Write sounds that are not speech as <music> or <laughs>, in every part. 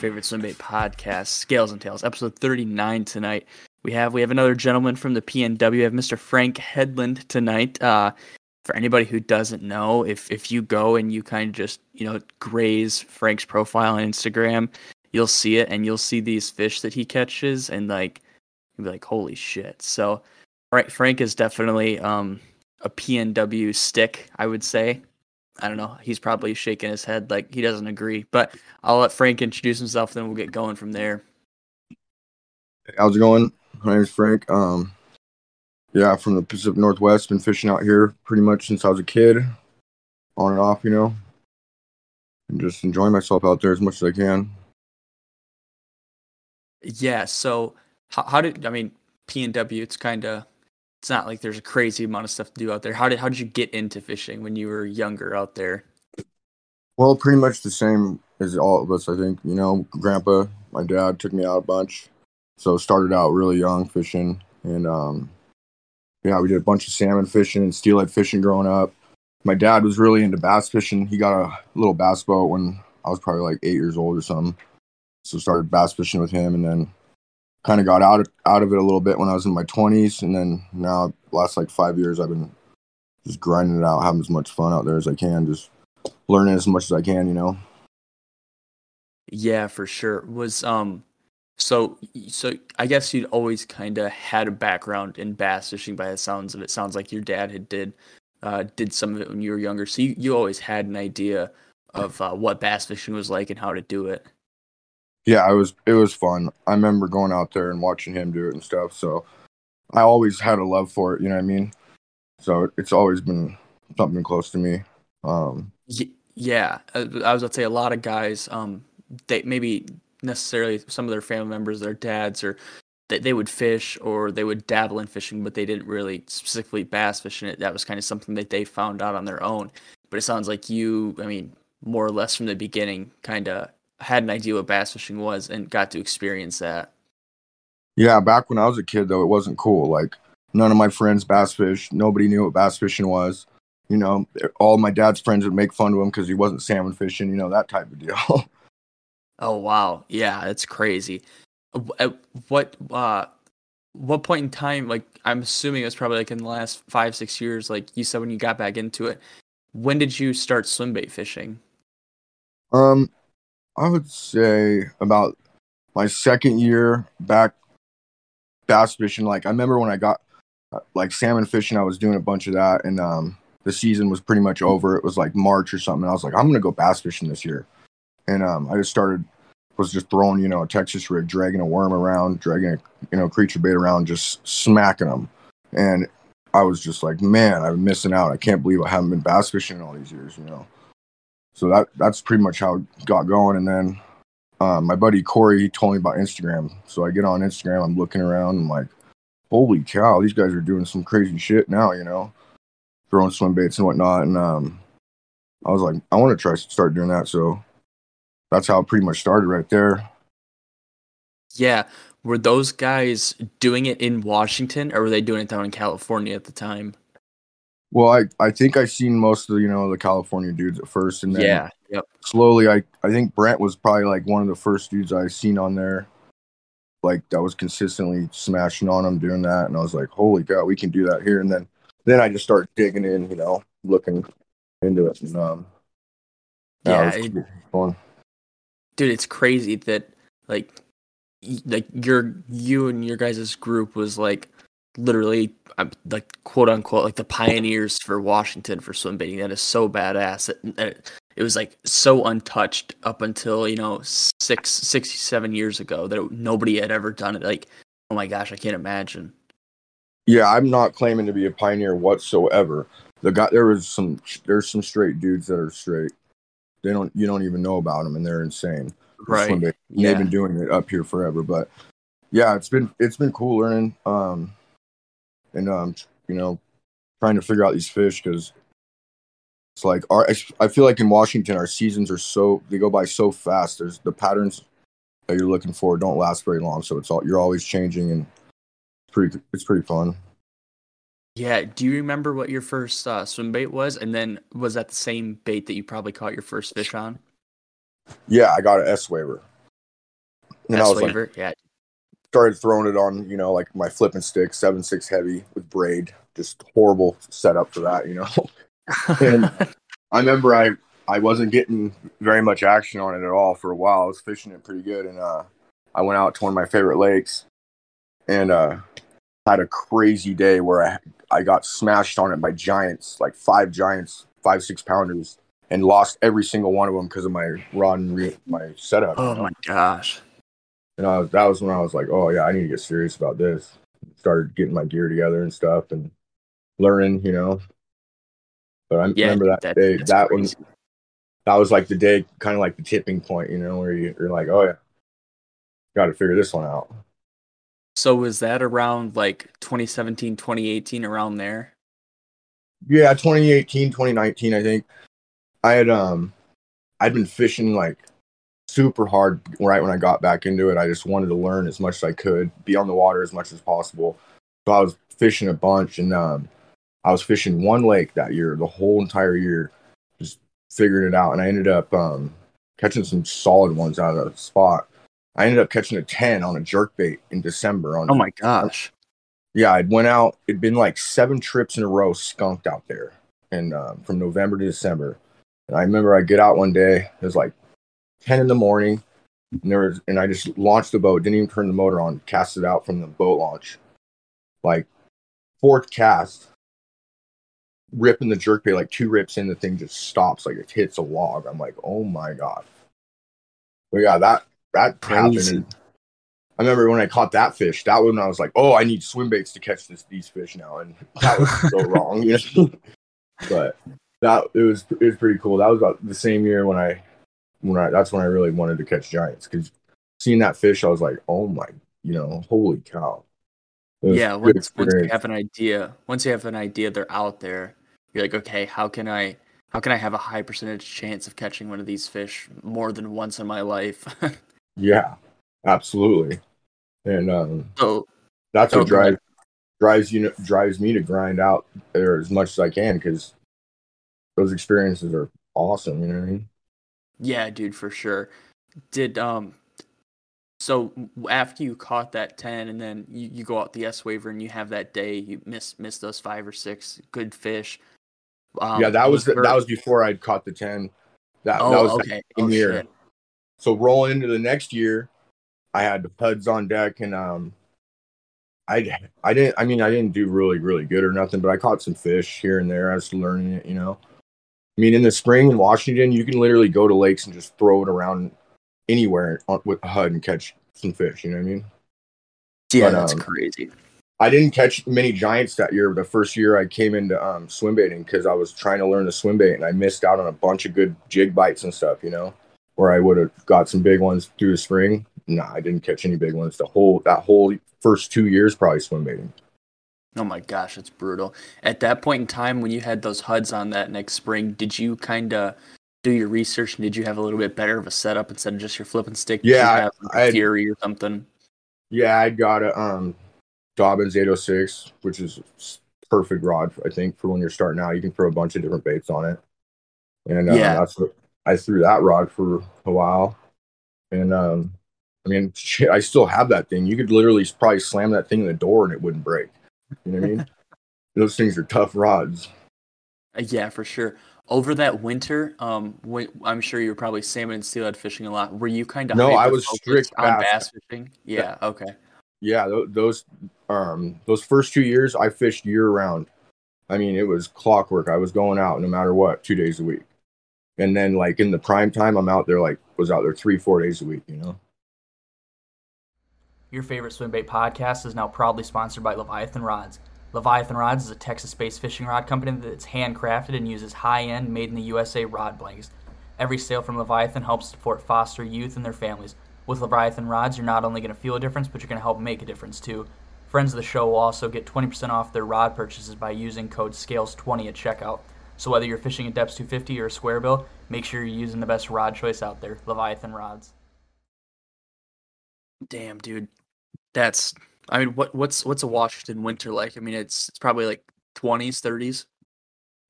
favorite swimbait podcast, Scales and Tails, episode 39 tonight. We have we have another gentleman from the PNW. We have Mr. Frank Hedlund tonight. Uh, for anybody who doesn't know, if if you go and you kind of just you know graze Frank's profile on Instagram, you'll see it and you'll see these fish that he catches, and like you'll be like, holy shit! So, right, Frank is definitely um a PNW stick, I would say. I don't know. He's probably shaking his head like he doesn't agree. But I'll let Frank introduce himself, then we'll get going from there. How's it going? My name's Frank. Um, yeah, from the Pacific Northwest. Been fishing out here pretty much since I was a kid, on and off, you know, and just enjoying myself out there as much as I can. Yeah. So how, how did I mean P and W? It's kind of it's not like there's a crazy amount of stuff to do out there. How did how did you get into fishing when you were younger out there? Well, pretty much the same as all of us, I think. You know, Grandpa, my dad took me out a bunch, so started out really young fishing, and um, yeah, we did a bunch of salmon fishing and steelhead fishing growing up. My dad was really into bass fishing. He got a little bass boat when I was probably like eight years old or something. So started bass fishing with him, and then kind of got out of, out of it a little bit when I was in my 20s, and then now last like five years I've been just grinding it out, having as much fun out there as I can, just learning as much as I can, you know. Yeah, for sure. Was um so so I guess you'd always kind of had a background in bass fishing by the sounds of it. Sounds like your dad had did uh did some of it when you were younger. So you, you always had an idea of uh, what bass fishing was like and how to do it yeah, I was it was fun. I remember going out there and watching him do it and stuff. So I always had a love for it. You know what I mean? So it's always been something close to me. Um, yeah, uh, I was to say a lot of guys. Um, they maybe necessarily some of their family members, their dads, or they, they would fish or they would dabble in fishing, but they didn't really specifically bass fishing it. That was kind of something that they found out on their own. But it sounds like you, I mean, more or less from the beginning, kind of had an idea what bass fishing was and got to experience that. Yeah, back when I was a kid though, it wasn't cool. Like none of my friends bass fish. Nobody knew what bass fishing was. You know, all my dad's friends would make fun of him because he wasn't salmon fishing. You know that type of deal. <laughs> oh wow, yeah, that's crazy. At what uh, what point in time? Like I'm assuming it was probably like in the last five six years. Like you said, when you got back into it, when did you start swim bait fishing? Um, I would say about my second year back bass fishing. Like I remember when I got uh, like salmon fishing, I was doing a bunch of that, and um, the season was pretty much over. It was like March or something. I was like, I'm gonna go bass fishing this year, and um, I just started was just throwing you know a Texas rig, dragging a worm around, dragging a you know creature bait around, just smacking them, and I was just like, man, I'm missing out. I can't believe I haven't been bass fishing in all these years, you know so that that's pretty much how it got going. And then uh, my buddy Corey he told me about Instagram. So I get on Instagram, I'm looking around, I'm like, holy cow, these guys are doing some crazy shit now, you know, throwing swim baits and whatnot. And um, I was like, I want to try to start doing that. So that's how it pretty much started right there. Yeah. Were those guys doing it in Washington or were they doing it down in California at the time? Well, I, I think I seen most of the, you know the California dudes at first, and then yeah, yep. slowly I I think Brent was probably like one of the first dudes I seen on there, like that was consistently smashing on him doing that, and I was like, holy cow, we can do that here, and then then I just started digging in, you know, looking into it, and um, yeah, it it, dude, it's crazy that like like your you and your guys' group was like literally I'm like quote unquote like the pioneers for Washington for swim baiting. That is so badass. It, it was like so untouched up until you know six, six, seven years ago that it, nobody had ever done it. Like, oh my gosh, I can't imagine. Yeah, I'm not claiming to be a pioneer whatsoever. The guy there was some there's some straight dudes that are straight. They don't you don't even know about them and they're insane. Right. Yeah. They've been doing it up here forever, but yeah, it's been it's been cool learning. Um, and um, you know, trying to figure out these fish because it's like our. I feel like in Washington, our seasons are so they go by so fast. There's the patterns that you're looking for don't last very long, so it's all you're always changing and it's pretty. It's pretty fun. Yeah. Do you remember what your first uh, swim bait was? And then was that the same bait that you probably caught your first fish on? Yeah, I got an S-Waver. And S was like, waiver, yeah. Started throwing it on, you know, like my flipping stick, seven six heavy with braid. Just horrible setup for that, you know. <laughs> And- I remember I I wasn't getting very much action on it at all for a while. I was fishing it pretty good, and uh, I went out to one of my favorite lakes, and uh, had a crazy day where I I got smashed on it by giants, like five giants, five six pounders, and lost every single one of them because of my rod and re- my setup. oh my gosh. And I was, that was when I was like, oh yeah, I need to get serious about this. Started getting my gear together and stuff and learning, you know. But I Yeah, remember that, that- day. That one, crazy. that was like the day, kind of like the tipping point, you know, where you, you're like, oh yeah, got to figure this one out. So was that around like 2017, 2018, around there? Yeah, 2018, 2019, I think. I had um, I'd been fishing like super hard right when I got back into it. I just wanted to learn as much as I could, be on the water as much as possible. So I was fishing a bunch, and um, I was fishing one lake that year, the whole entire year, just figuring it out. And I ended up um, catching some solid ones out of the spot. I ended up catching a 10 on a jerk bait in December. On Oh my gosh. yeah, I went out. It'd been like seven trips in a row, skunked out there, and um, from November to December. And I remember I get out one day. It was like ten in the morning, and there was, and I just launched the boat. Didn't even turn the motor on. Cast it out from the boat launch. Like fourth cast, ripping the jerk bait like two rips in, the thing just stops. Like it hits a log. I'm like, oh my god. But yeah, that that happened. Crazy. And I remember when I caught that fish. That one I was like, oh, I need swim baits to catch this these fish now, and that was so <laughs> wrong, you <laughs> know. but that it was it was pretty cool. That was about the same year when I when I that's when I really wanted to catch giants because seeing that fish, I was like, oh my, you know, holy cow. Yeah, once, once you have an idea, once you have an idea they're out there, you're like, okay, how can I how can I have a high percentage chance of catching one of these fish more than once in my life? <laughs> yeah, absolutely. And um, so that's what drives drives you drives me to grind out there as much as I can because those experiences are awesome. You know what I mean? Yeah, dude, for sure. Did um so after you caught that 10 and then you, you go out the S-Waver and you have that day, you miss miss those five or six good fish. Um, yeah, that was there- that was before I'd caught the ten. That oh, that was the okay. same Oh, year. shit. So rolling into the next year, I had the puds on deck, and um, I I didn't. I mean, I didn't do really really good or nothing, but I caught some fish here and there. I was learning it, you know. I mean, in the spring in Washington, you can literally go to lakes and just throw it around anywhere with a HUD and catch some fish. You know what I mean? Yeah, But, that's um, crazy. I didn't catch many giants that year. The first year I came into um, swim baiting because I was trying to learn to swim bait, and I missed out on a bunch of good jig bites and stuff. You know, where I would have got some big ones through the spring. Nah, I didn't catch any big ones. The whole that whole first two years probably swim baiting. Oh my gosh, it's brutal. At that point in time, when you had those HUDs on that next spring, did you kind of do your research and did you have a little bit better of a setup instead of just your flipping stick? Did Yeah, I- have like, I had- Fury or something. Yeah, I got a um, Dobyns 806, which is perfect rod I think for when you're starting out. You can throw a bunch of different baits on it, and uh, Yeah. that's what I threw that rod for a while. And um, I mean, <laughs> shit, I still have that thing. You could literally probably slam that thing in the door and it wouldn't break. You know what I mean? Those things are tough rods. Uh, yeah, for sure. Over that winter, um, when, I'm sure you were probably salmon and steelhead fishing a lot. Were you kind of No, I was strict on bass. bass fishing? Yeah, okay. Yeah, th- those um those first two years I fished year round. I mean, it was clockwork. I was going out no matter what, two days a week. And then like in the prime time, I'm out there like was out there three, four days a week, you know? Your favorite swimbait podcast is now proudly sponsored by Leviathan Rods. Leviathan Rods is a Texas-based fishing rod company that's handcrafted and uses high-end, made-in-the-USA rod blanks. Every sale from Leviathan helps support foster youth and their families. With Leviathan Rods, you're not only going to feel a difference, but you're going to help make a difference too. Friends of the show will also get 20% off their rod purchases by using code SCALES20 at checkout. So whether you're fishing a Deps 250 or a square bill, make sure you're using the best rod choice out there, Leviathan Rods. Damn, dude. That's I mean, what what's what's a Washington winter like? I mean, it's it's probably like 20s, 30s.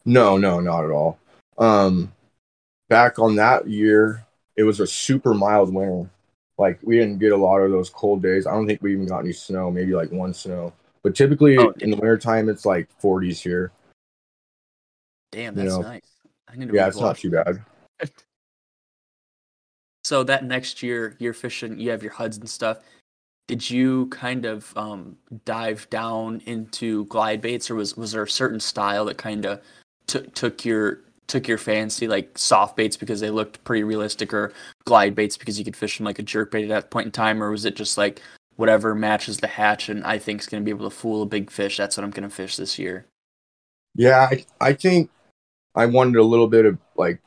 No, no, not at all. Um back on that year, it was a super mild winter. Like we didn't get a lot of those cold days. I don't think we even got any snow, maybe like one snow. But typically Oh, in the wintertime it's like 40s here. Damn, You that's know, nice. I need to Yeah, it's not too bad. <laughs> So that next year, you're fishing. You have your HUDs and stuff. Did you kind of um, dive down into glide baits, or was was there a certain style that kind of took took your took your fancy, like soft baits because they looked pretty realistic, or glide baits because you could fish them like a jerk bait at that point in time, or was it just like whatever matches the hatch and I think is going to be able to fool a big fish? That's what I'm going to fish this year. Yeah, I, I think I wanted a little bit of like,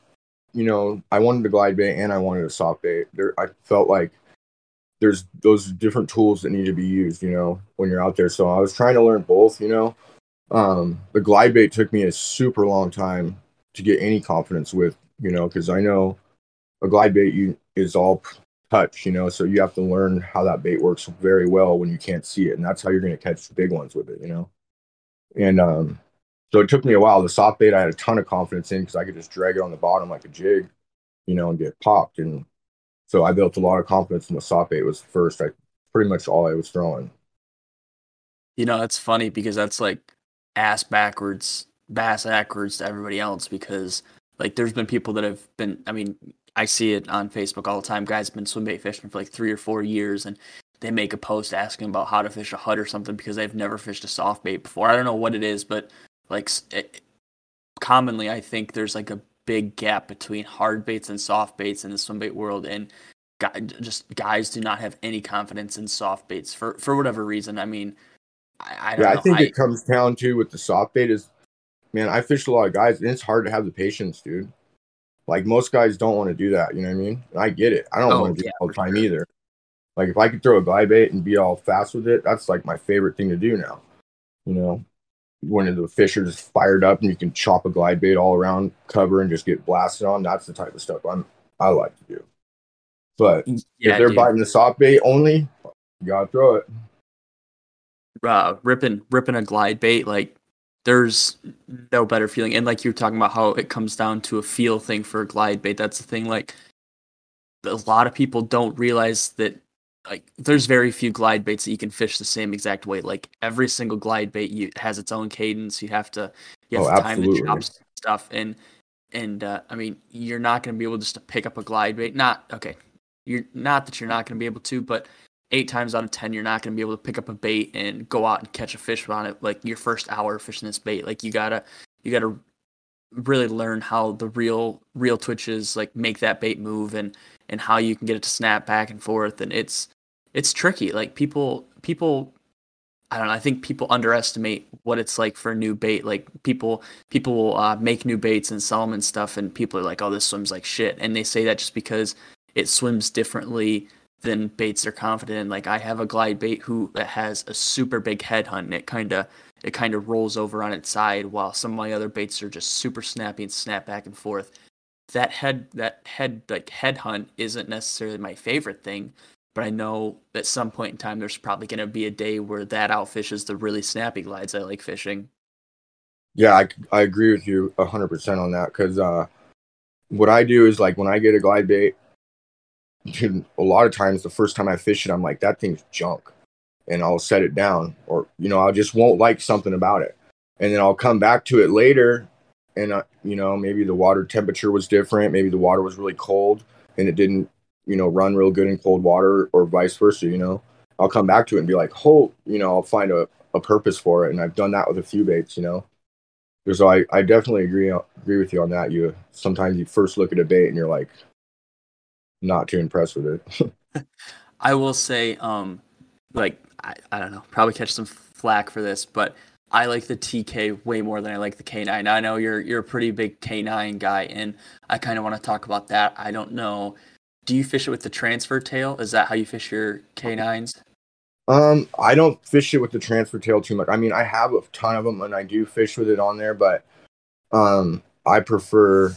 you know, I wanted a glide bait and I wanted a soft bait. There, I felt like there's those different tools that need to be used, you know, when you're out there. So I was trying to learn both, you know. Um, the glide bait took me a super long time to get any confidence with, you know, because I know a glide bait you is all touch, you know, so you have to learn how that bait works very well when you can't see it, and that's how you're going to catch big ones with it, you know. And um, so it took me a while. The soft bait I had a ton of confidence in because I could just drag it on the bottom like a jig, you know, and get popped. And so I built a lot of confidence in the soft bait was first. I pretty much all I was throwing. You know, that's funny because that's like ass backwards, bass backwards to everybody else because like there's been people that have been I mean, I see it on Facebook all the time. Guys have been swim bait fishing for like three or four years and they make a post asking about how to fish a hut or something because they've never fished a soft bait before. I don't know what it is, but like it, commonly I think there's like a big gap between hard baits and soft baits in the swim bait world and guy, just guys do not have any confidence in soft baits for for whatever reason. I mean, I, I don't Yeah, know. I think it comes down to with the soft bait is, man, I fished a lot of guys, and it's hard to have the patience, dude. Like most guys don't want to do that. You know what I mean? And I get it. I don't Oh, want to do yeah, it all the time sure. either. Like if I could throw a glide bait and be all fast with it, that's like my favorite thing to do now. You know, when the fish are just fired up and you can chop a glide bait all around cover and just get blasted on. That's the type of stuff I'm I like to do. But yeah, if they're dude. biting the soft bait only, you gotta throw it. uh, ripping ripping a glide bait like there's no better feeling and like you're talking about how it comes down to a feel thing for a glide bait that's the thing like a lot of people don't realize that like there's very few glide baits that you can fish the same exact way. Like every single glide bait you has its own cadence. You have to you have Oh, to time the chops and stuff. And and uh, i mean you're not going to be able just to pick up a glide bait. Not okay you're not that you're not going to be able to but eight times out of ten you're not going to be able to pick up a bait and go out and catch a fish on it like your first hour fishing this bait. Like you gotta you gotta really learn how the real real twitches like make that bait move and and how you can get it to snap back and forth. And it's it's tricky like people people i don't know i think people underestimate what it's like for a new bait like people people will uh, make new baits and sell them and stuff and people are like oh this swims like shit and they say that just because it swims differently than baits they're confident in. Like I have a glide bait who that has a super big head hunt and it kinda it kinda rolls over on its side while some of my other baits are just super snappy and snap back and forth. That head that head like head hunt isn't necessarily my favorite thing, but I know at some point in time there's probably gonna be a day where that outfishes the really snappy glides I like fishing. Yeah, I, I agree with you hundred percent on that because uh, what I do is like when I get a glide bait, dude, a lot of times the first time I fish it, I'm like that thing's junk, and I'll set it down, or you know I just won't like something about it, and then I'll come back to it later, and uh, you know maybe the water temperature was different, maybe the water was really cold, and it didn't you know run real good in cold water, or vice versa. You know, I'll come back to it and be like, oh, you know, I'll find a, a purpose for it, and I've done that with a few baits, you know. So I, I definitely agree agree with you on that. You sometimes you first look at a bait and you're like not too impressed with it. <laughs> I will say, um, like I, I don't know, probably catch some flack for this, but I like the TK way more than I like the K9. I know you're you're a pretty big K9 guy, and I kind of want to talk about that. I don't know. Do you fish it with the transfer tail? Is that how you fish your K9s? Um, I don't fish it with the transfer tail too much. I mean, I have a ton of them and I do fish with it on there, but um, I prefer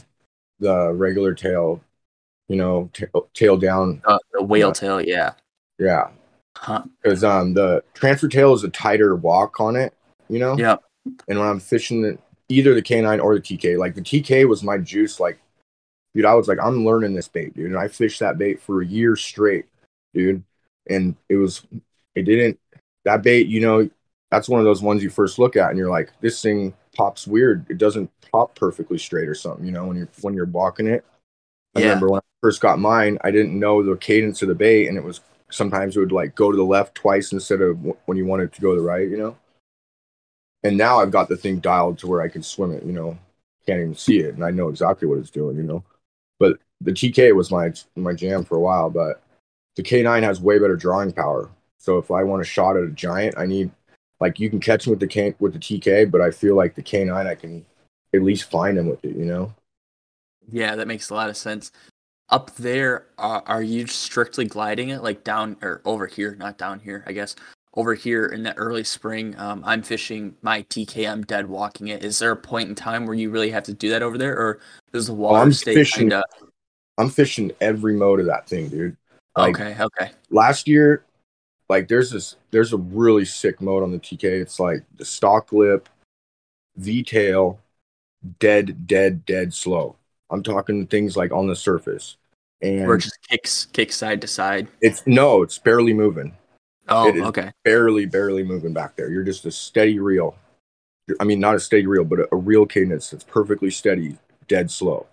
the regular tail. You know, tail, tail down. Uh, the whale Yeah. tail, yeah. Yeah, Huh. because um, the transfer tail is a tighter walk on it. You know. Yep. And when I'm fishing the, either the K9 or the TK, like the TK was my juice. Like, dude, I was like, I'm learning this bait, dude. And I fished that bait for a year straight. dude. And it was, it didn't, that bait, you know, that's one of those ones you first look at and you're like, this thing pops weird. It doesn't pop perfectly straight or something, you know, when you're, when you're walking it. I Yeah. remember when I first got mine, I didn't know the cadence of the bait and it was sometimes it would like go to the left twice instead of w- when you wanted to go to the right, you know? And now I've got the thing dialed to where I can swim it, you know, can't even see it and I know exactly what it's doing, you know? But the TK was my my jam for a while, but the K9 has way better drawing power. So if I want a shot at a giant, I need like you can catch him with the K with the TK, but I feel like the K9 I can at least find him with it, you know? Yeah, that makes a lot of sense. Up there, uh, are you strictly gliding it like down or over here? Not down here, I guess. Over here in the early spring, um, I'm fishing my TK. I'm dead walking it. Is there a point in time where you really have to do that over there, or does the water I'm stay fishing- kind of I'm fishing every mode of that thing, dude. Like okay? Okay. last year, like there's this there's a really sick mode on the TK. It's like the stock lip, V tail, dead, dead, dead slow. I'm talking things like on the surface. And it just kicks kicks side to side. it's no, it's barely moving. Oh, okay. Barely, barely moving back there. You're just a steady reel. I mean, not a steady reel, but a, a real cadence that's perfectly steady, dead slow.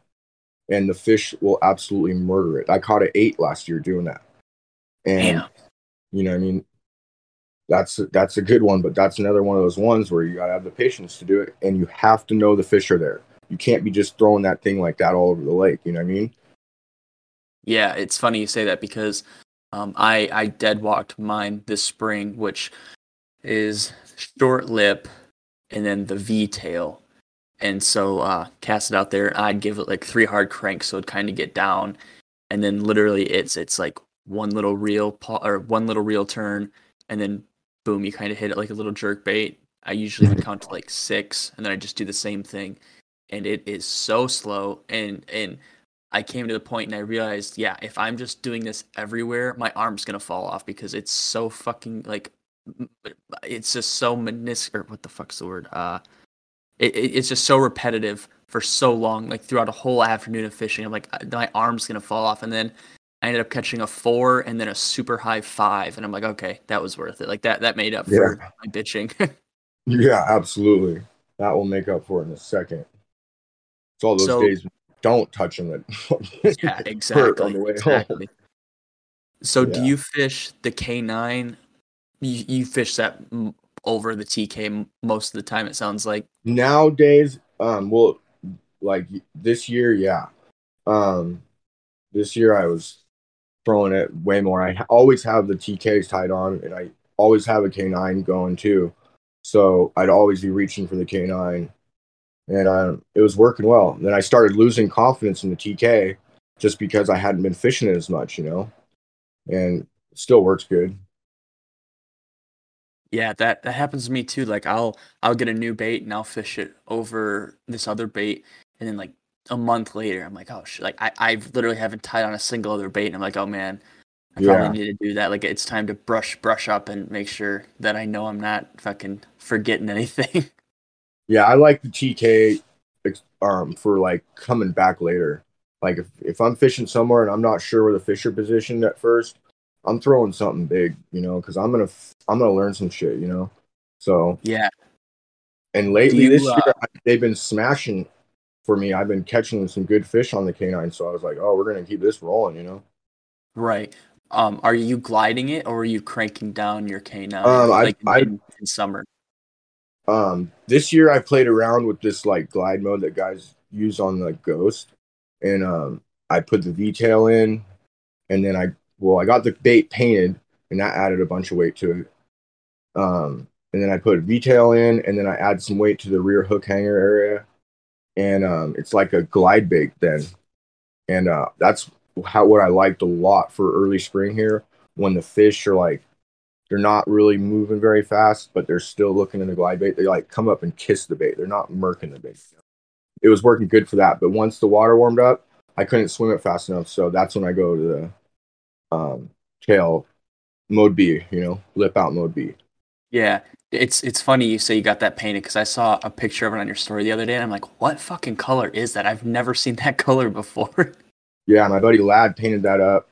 And the fish will absolutely murder it. I caught an eight last year doing that. And Damn. you know I mean that's that's a good one but that's another one of those ones where you gotta have the patience to do it and you have to know the fish are there you can't be just throwing that thing like that all over the lake you know what i mean Yeah, it's funny you say that because um, I I dead walked mine this spring, which is short lip and then the V tail, and so uh, cast it out there. I'd give it like three hard cranks so it'd kind of get down, and then literally it's it's like one little reel pa- or one little reel turn, and then boom, you kind of hit it like a little jerk bait. I usually would count to like six, and then I just do the same thing, and it is so slow and and I came to the point and I realized, yeah, if I'm just doing this everywhere, my arm's gonna fall off because it's so fucking like, it's just so menis or what the fuck's the word? Uh, it, it- it's just so repetitive for so long, like throughout a whole afternoon of fishing. I'm like, my arm's gonna fall off, and then I ended up catching a four and then a super high five, and I'm like, okay, that was worth it. Like that, that made up for my bitching. <laughs> yeah absolutely that will make up for it in a second it's all those So- days don't touch them that <laughs> yeah, exactly. on the way exactly. So, do you fish the K nine? You, you fish that m- over the TK most of the time. It sounds like. nowadays um well like this year yeah um this year i was throwing it way more i always have the tks tied on and i always have a k9 going too so i'd always be reaching for the k9 and um, it was working well then i started losing confidence in the tk just because i hadn't been fishing it as much you know and it still works good Yeah, that that happens to me too. Like I'll I'll get a new bait and I'll fish it over this other bait, and then like a month later, I'm like, oh shit! Like I I literally haven't tied on a single other bait, and I'm like, oh man, I Yeah. probably need to do that. Like it's time to brush brush up and make sure that I know I'm not fucking forgetting anything. <laughs> Yeah, I like the TK um for like coming back later. Like if, if I'm fishing somewhere and I'm not sure where the fish are positioned at first, I'm throwing something big, you know, because I'm gonna f- I'm gonna learn some shit, you know. So yeah, and lately you, this uh, year they've been smashing for me. I've been catching some good fish on the K9, so I was like, oh, we're gonna keep this rolling, you know. right. Um, are you gliding it or are you cranking down your K9 Um, I- like I- in, in summer? Um this year i played around with this like glide mode that guys use on the ghost. And um i put the v-tail in and then i well i got the bait painted and that added a bunch of weight to it. Um and then i put v-tail in and then i add some weight to the rear hook hanger area. And um it's like a glide bait then. And uh that's how what i liked a lot for early spring here when the fish are like they're not really moving very fast, but they're still looking in the glide bait. They like come up and kiss the bait. They're not murking the bait. It was working good for that, but once the water warmed up, I couldn't swim it fast enough. So that's when I go to the um, tail mode B. You know, lip out mode B. Yeah, it's it's funny you say you got that painted because I saw a picture of it on your story the other day, and I'm like, what fucking color is that? I've never seen that <laughs> color before. Yeah, my buddy Lad painted that up.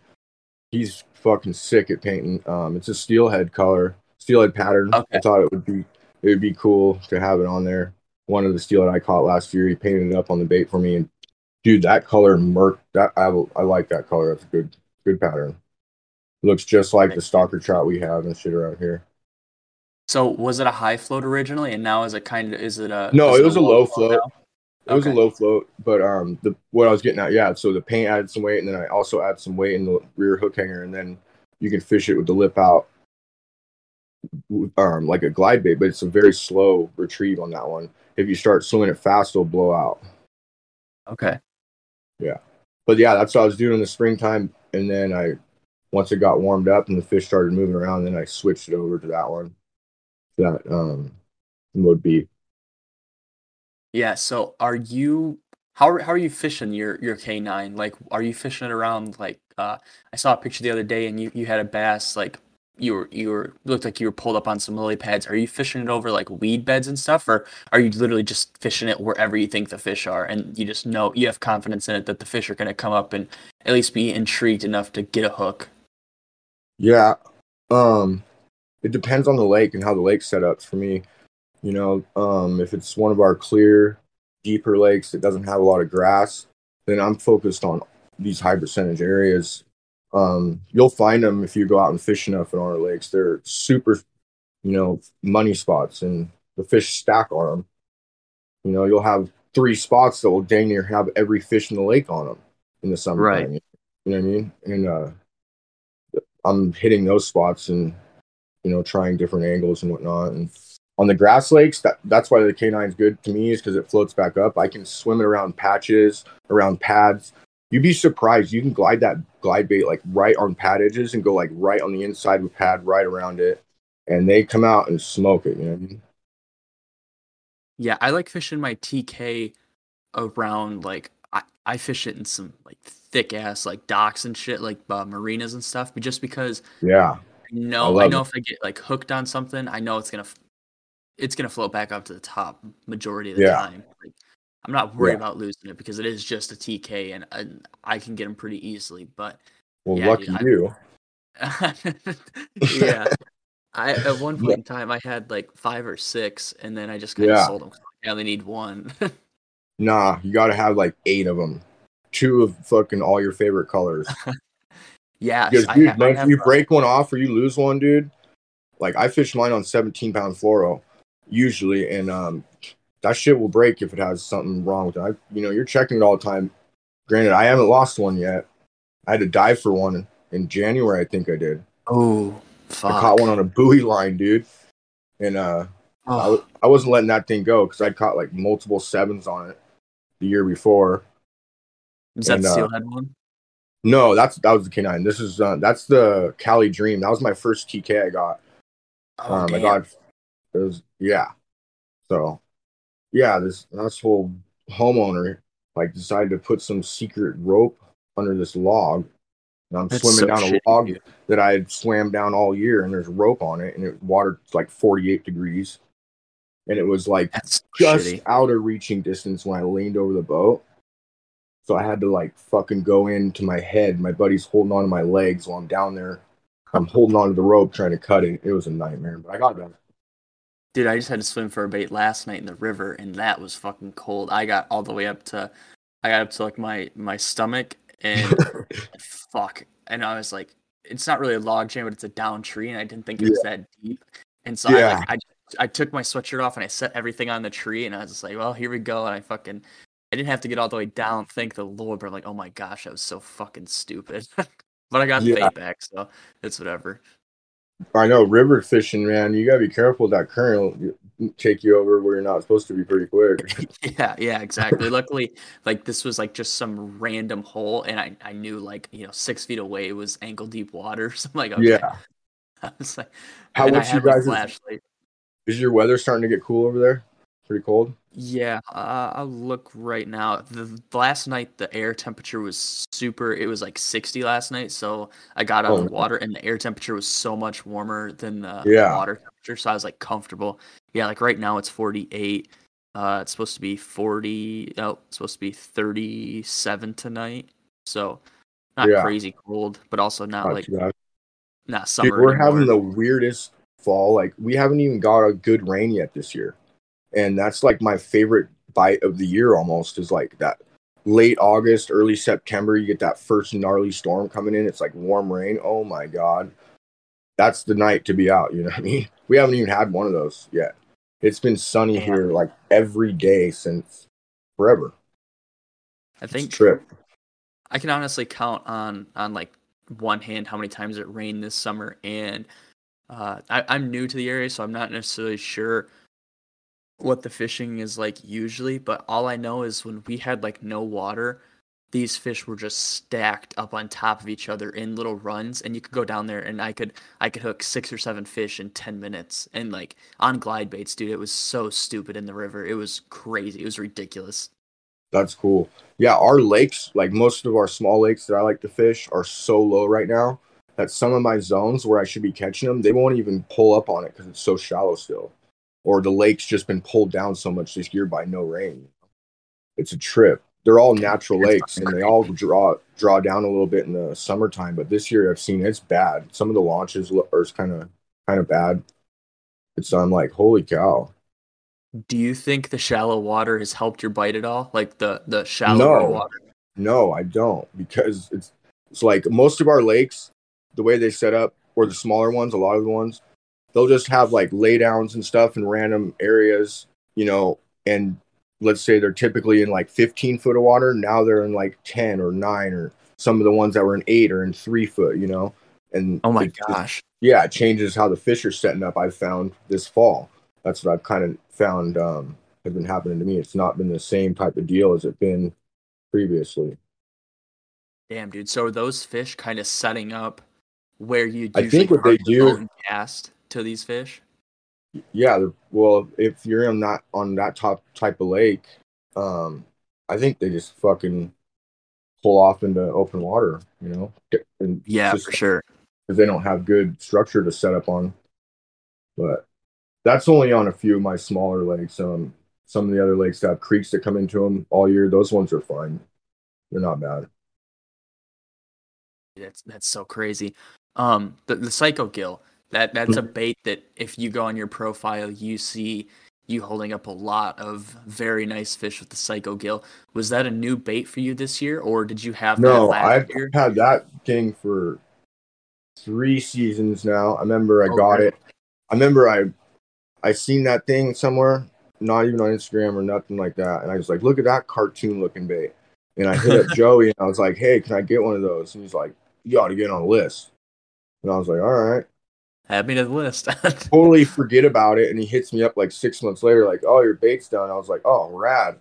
He's fucking sick at painting. Um, it's a steelhead color, steelhead pattern. Okay. I thought it would be it would be cool to have it on there. One of the steelhead I caught last year, he painted it up on the bait for me, and dude, that color murk that I I like that color. That's a good good pattern. Looks just like the stocker trout we have and shit around here. So was it a high float originally, and now is it kind of is it a No, it was a low float. now? It was a low float, but um, the what I was getting at, yeah. So the paint added some weight, and then I also added some weight in the rear hook hanger, and then you can fish it with the lip out, um, like a glide bait. But it's a very slow retrieve on that one. If you start swimming it fast, it'll blow out. Okay. Yeah, but yeah, that's what I was doing in the springtime, and then I, once it got warmed up and the fish started moving around, then I switched it over to that one, that um, would B. Yeah. So are you how are, how are you fishing your your K nine? Like, are you fishing it around like uh I saw a picture the other day and you you had a bass like you were you were looked like you were pulled up on some lily pads. Are you fishing it over like weed beds and stuff, or are you literally just fishing it wherever you think the fish are, and you just know you have confidence in it that the fish are going to come up and at least be intrigued enough to get a hook? Yeah. Um it depends on the lake and how the lake's set up for me. You know, um if it's one of our clear, deeper lakes that doesn't have a lot of grass, then I'm focused on these high percentage areas. Um you'll find them if you go out and fish enough in our lakes. They're super, you know, money spots and the fish stack on them. You know, you'll have three spots that will dang near have every fish in the lake on them in the summer. Right. You know what I mean? And uh I'm hitting those spots and you know trying different angles and whatnot. And on the grass lakes, that that's why the K9 is good to me is because it floats back up. I can swim it around patches, around pads. You'd be surprised. You can glide that glide bait like right on pad edges and go like right on the inside of pad, right around it, and they come out and smoke it. You know what I mean? Yeah, I like fishing my TK around like I, I fish it in some like thick ass like docks and shit like uh, marinas and stuff, but just because Yeah, I know I, know it. if I get like hooked on something, I know it's gonna it's gonna float back up to the top majority of the Yeah. time. Like, I'm not worried Yeah. about losing it because it is just a TK and, and I can get them pretty easily. But well, Yeah, lucky dude, I- you. <laughs> yeah, I at one <laughs> point Yeah. in time I had like five or six, and then I just kind of Yeah. sold them. I only need one. <laughs> Nah, you got to have like eight of them, two of fucking all your favorite colors. yeah, Because I, dude, I if have, you uh, break one off or you lose one, dude, like I fished mine on 17 pound fluoro usually, and um, that shit will break if it has something wrong with it. I, you know, you're checking it all the time. Granted, I haven't lost one yet. I had to dive for one in January. I think I did. Oh, fuck. I caught one on a buoy line, dude, and uh, I, Oh, w- I wasn't letting that thing go because I caught like multiple sevens on it the year before. is that and, the uh, steelhead one? No, that's that was the K9. This is uh, that's the Cali Dream. That was my first TK I got. Oh, um, I got it was yeah. So yeah, this whole homeowner like decided to put some secret rope under this log. And I'm That's swimming so down shitty, a log that I had swam down all year, and there's rope on it, and it water like 48 degrees, and it was like That's just shitty. out of reaching distance when I leaned over the boat. So I had to like fucking go into my head. My buddy's holding on to my legs while I'm down there. I'm holding on to the rope trying to cut it. It was a nightmare, but I got done. Dude, I just had to swim for a bait last night in the river, and that was fucking cold. I got all the way up to, I got up to like my my stomach, and <laughs> fuck, and I was like, it's not really a log jam, but it's a down tree, and I didn't think it was that deep, and so I Yeah. like I I took my sweatshirt off and I set everything on the tree, and I was just like, well, here we go, and I fucking. I didn't have to get all the way down, thank the Lord, but I'm like, oh my gosh, I was so fucking stupid. <laughs> but I got the bait back, so it's whatever. I know river fishing, man. You gotta be careful. That current will take you over where you're not supposed to be pretty quick. <laughs> Yeah, yeah, exactly. Luckily, like this was like just some random hole, and I, I knew like you know six feet away was ankle deep water. <laughs> So I'm like, okay. Yeah. <laughs> I was like, How much you guys? Is, is your weather starting to get cool over there? Pretty cold. Yeah, uh, I'll look right now. The, last night the air temperature was super. It was like 60 last night, so I got out Oh, of the water, and the air temperature was so much warmer than the Yeah. water temperature, so I was like comfortable. Yeah, like right now it's 48. Uh, it's supposed to be 40. Oh, it's supposed to be 37 tonight. So not Yeah. crazy cold, but also not Not like bad. not summer. Dude, we're anymore. having the weirdest fall. Like we haven't even got a good rain yet this year, and that's like my favorite bite of the year. Almost is like that late August, early September. You get that first gnarly storm coming in. It's like warm rain. Oh my god, that's the night to be out. You know what I mean? <laughs> We haven't even had one of those yet. It's been sunny Damn. here like every day since forever. I think trip. I can honestly count on on like one hand how many times it rained this summer, and uh, I, I'm new to the area, so I'm not necessarily sure what the fishing is like usually. But all I know is when we had like no water, these fish were just stacked up on top of each other in little runs, and you could go down there and I could I could hook six or seven fish in ten minutes, and like on glide baits, dude. It was so stupid in the river. It was crazy. It was ridiculous. That's cool. Yeah, our lakes, like most of our small lakes that I like to fish, are so low right now that some of my zones where I should be catching them, they won't even pull up on it because it's so shallow still. Or the lake's just been pulled down so much this year by no rain. It's a trip. They're all natural lakes and they all draw draw down a little bit in the summertime, but this year I've seen it's bad. Some of the launches lo- are kind of kind of bad. It's I'm like, holy cow. Do you think the shallow water has helped your bite at all? Like the the shallow No. water? No, I don't because it's it's like most of our lakes, the way they set up, or the smaller ones, a lot of the ones, they'll just have like laydowns and stuff in random areas, you know, and let's say they're typically in like 15 foot of water. Now they're in like 10 or nine, or some of the ones that were in eight or in three foot, you know. And Oh my it gosh. yeah, it changes how the fish are setting up. I've found this fall. That's what I've kind of found um, has been happening to me. It's not been the same type of deal as it been previously. Damn, dude. So are those fish kind of setting up where you I think what they do- cast to these fish? Yeah, well, if you're on that on that top type of lake, um, I think they just fucking pull off into open water, you know. And Yeah, just for sure. because they don't have good structure to set up on. But that's only on a few of my smaller lakes. Um, some of the other lakes that have creeks that come into them all year. Those ones are fine. They're not bad. That's that's so crazy. Um, the the psycho gill. That that's hmm. a bait that if you go on your profile, you see you holding up a lot of very nice fish with the psycho gill. Was that a new bait for you this year, or did you have that No, I've year? had that thing for three seasons now. I remember I Oh, got it. I remember I I seen that thing somewhere, not even on Instagram or nothing like that. And I was like, look at that cartoon looking bait. And I hit up <laughs> Joey and I was like, hey, can I get one of those? And he's like, you ought to get on a list. And I was like, all right. Add me to the list. <laughs> Totally forget about it. And he hits me up like six months later, like, oh, your bait's done. I was like, oh, rad.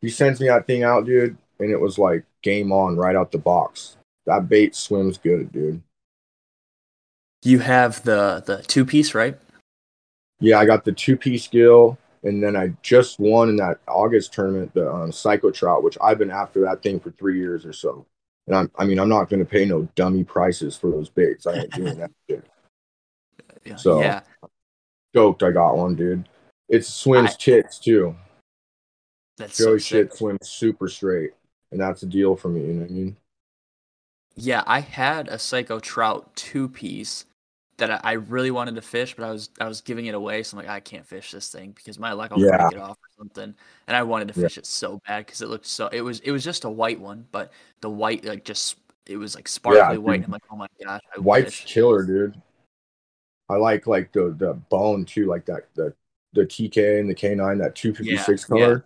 He sends me that thing out, dude. And it was like game on right out the box. That bait swims good, dude. you have the the two piece, right? Yeah, I got the two piece gill, and then I just won in that August tournament the um, Psycho Trout, which I've been after that thing for three years or so. And I'm, I mean, I'm not going to pay no dummy prices for those baits. I ain't doing that shit. Yeah. So- yeah. Stoked, I got one, dude. It swims I- tits too. That's Joey sick. shit swims super straight, and that's a deal for me. You know what I mean? Yeah, I had a psycho trout two piece that I, really wanted to fish, but I was I was giving it away, so I'm like, I can't fish this thing because my luck I'll Yeah. break it off or something. And I wanted to Yeah. fish it so bad because it looked so. It was it was just a white one, but the white like just it was like sparkly white. dude. I'm like, oh my gosh, I White's wish. killer, dude. I like like the the bone too, like that the the TK and the K9, that 256 Yeah, color.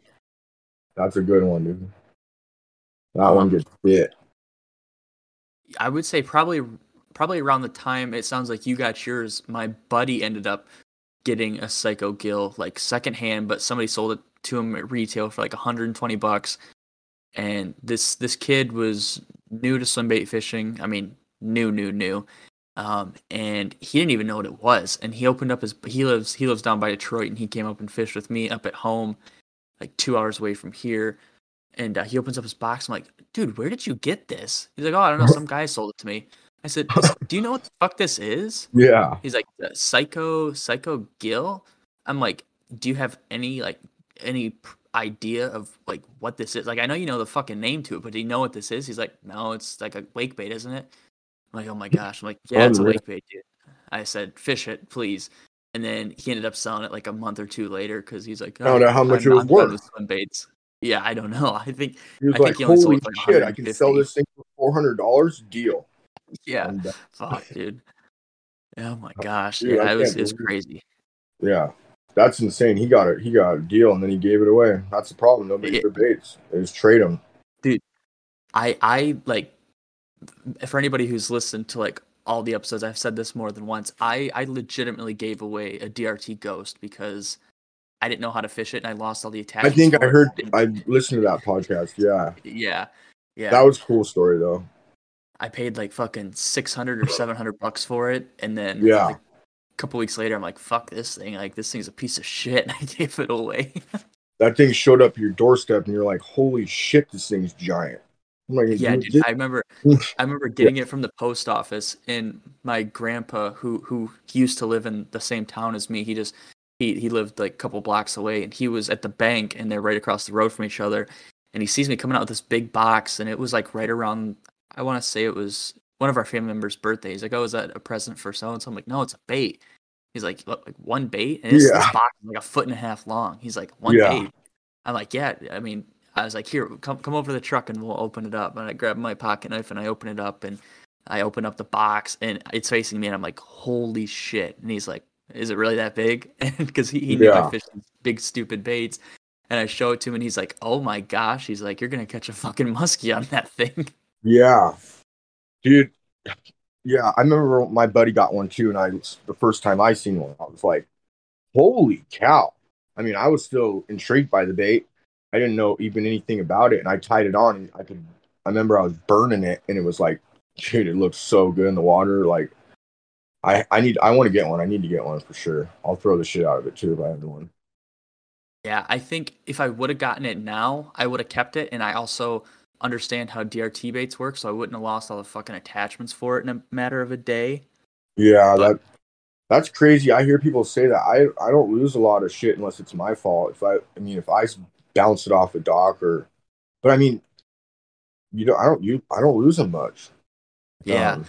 That's a good one, dude. That one Um, gets bit. I would say probably probably around the time it sounds like you got yours, my buddy ended up getting a Psycho Gill like secondhand, but somebody sold it to him at retail for like 120 bucks. And this this kid was new to swim bait fishing. I mean, new, new, new. Um, and he didn't even know what it was. And he opened up his he lives he lives down by Detroit, and he came up and fished with me up at home, like two hours away from here. And uh, he opens up his box. I'm like, dude, where did you get this? He's like, oh, I don't know. Some guy sold it to me. I said, <laughs> do you know what the fuck this is? Yeah. He's like, "The Psycho, Psycho Gill. I'm like, do you have any like any idea of like what this is? Like, I know you know the fucking name to it, but do you know what this is? He's like, no, it's like a wake bait, isn't it? I'm like, oh my gosh. I'm like, yeah, it's a lake bait, dude. I said, fish it, please. And then he ended up selling it like a month or two later because he's like, I don't know how much I'm it was worth." swim baits. Yeah, I don't <laughs> know. I think, He was I think like, he only "Holy like shit! I can sell this thing for four hundred dollars. Deal." yeah, And, uh, fuck, dude. Oh my <laughs> gosh, Dude, yeah, I it was can't it was crazy. yeah, that's insane. He got it. He got a deal, and then he gave it away. That's the problem. Nobody Yeah. for baits. They just trade them. Dude, I I like for anybody who's listened to like all the episodes, I've said this more than once. I I legitimately gave away a DRT ghost because I didn't know how to fish it and I lost all the attachments. I think I heard. I listened to that podcast. Yeah, yeah, yeah. that was a cool story though. I paid like fucking six hundred or seven hundred bucks for it, and then Yeah. like, a couple weeks later, I'm like, "Fuck this thing! Like this thing's a piece of shit," <laughs> and I gave it away. That thing showed up your doorstep, and you're like, "Holy shit! This thing's giant." Like, yeah, "Dude. I remember, <laughs> I remember getting it from the post office, and my grandpa, who who used to live in the same town as me, he just he he lived like a couple blocks away, and he was at the bank, and they're right across the road from each other, and he sees me coming out with this big box, and it was like right around, I want to say it was one of our family members' birthdays. He's like, "Oh, is that a present for so and so?" I'm like, "No, it's a bait." He's like, "Look, like one bait, and this, this box like a foot and a half long." He's like, "One Yeah. bait." I'm like, "Yeah." I mean, I was like, "Here, come come over to the truck and we'll open it up." And I grab my pocket knife and I open it up and I open up the box and it's facing me and I'm like, "Holy shit!" And he's like, "Is it really that big?" <laughs> Because he, he knew Yeah. I fished big stupid baits. And I show it to him and he's like, "Oh my gosh!" He's like, "You're gonna catch a fucking muskie on that thing." <laughs> Yeah, dude. Yeah, I remember my buddy got one too, and I the first time I seen one, I was like, "Holy cow!" I mean, I was still intrigued by the bait. I didn't know even anything about it, and I tied it on. And I could. I remember I was burning it, and it was like, dude, it looks so good in the water. Like, I I need I want to get one. I need to get one for sure. I'll throw the shit out of it too if I have one. Yeah, I think if I would have gotten it now, I would have kept it, and I also understand how DRT baits work, so I wouldn't have lost all the fucking attachments for it in a matter of a day. Yeah, But- that that's crazy. I hear people say that. I I don't lose a lot of shit unless it's my fault. If I I mean if I bounce it off a dock or, but I mean, you know I don't you I don't lose them much. Yeah, Um,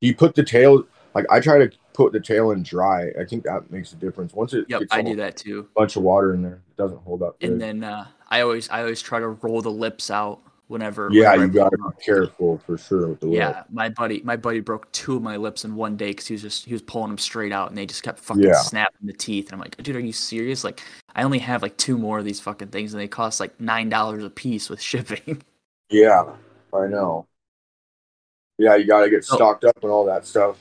you put the tail like I try to put the tail in dry. I think that makes a difference. Once it yep, I a do that too. A bunch of water in there, it doesn't hold up. And good. then uh, I always I always try to roll the lips out whenever. yeah, whenever you gotta be careful for sure with the lip. Yeah, my buddy, my buddy broke two of my lips in one day because he was just he was pulling them straight out, and they just kept fucking Yeah. snapping the teeth. And I'm like, dude, are you serious? Like, I only have like two more of these fucking things, and they cost like nine dollars a piece with <laughs> shipping. Yeah, I know. Yeah, you gotta get So- stocked up and all that stuff.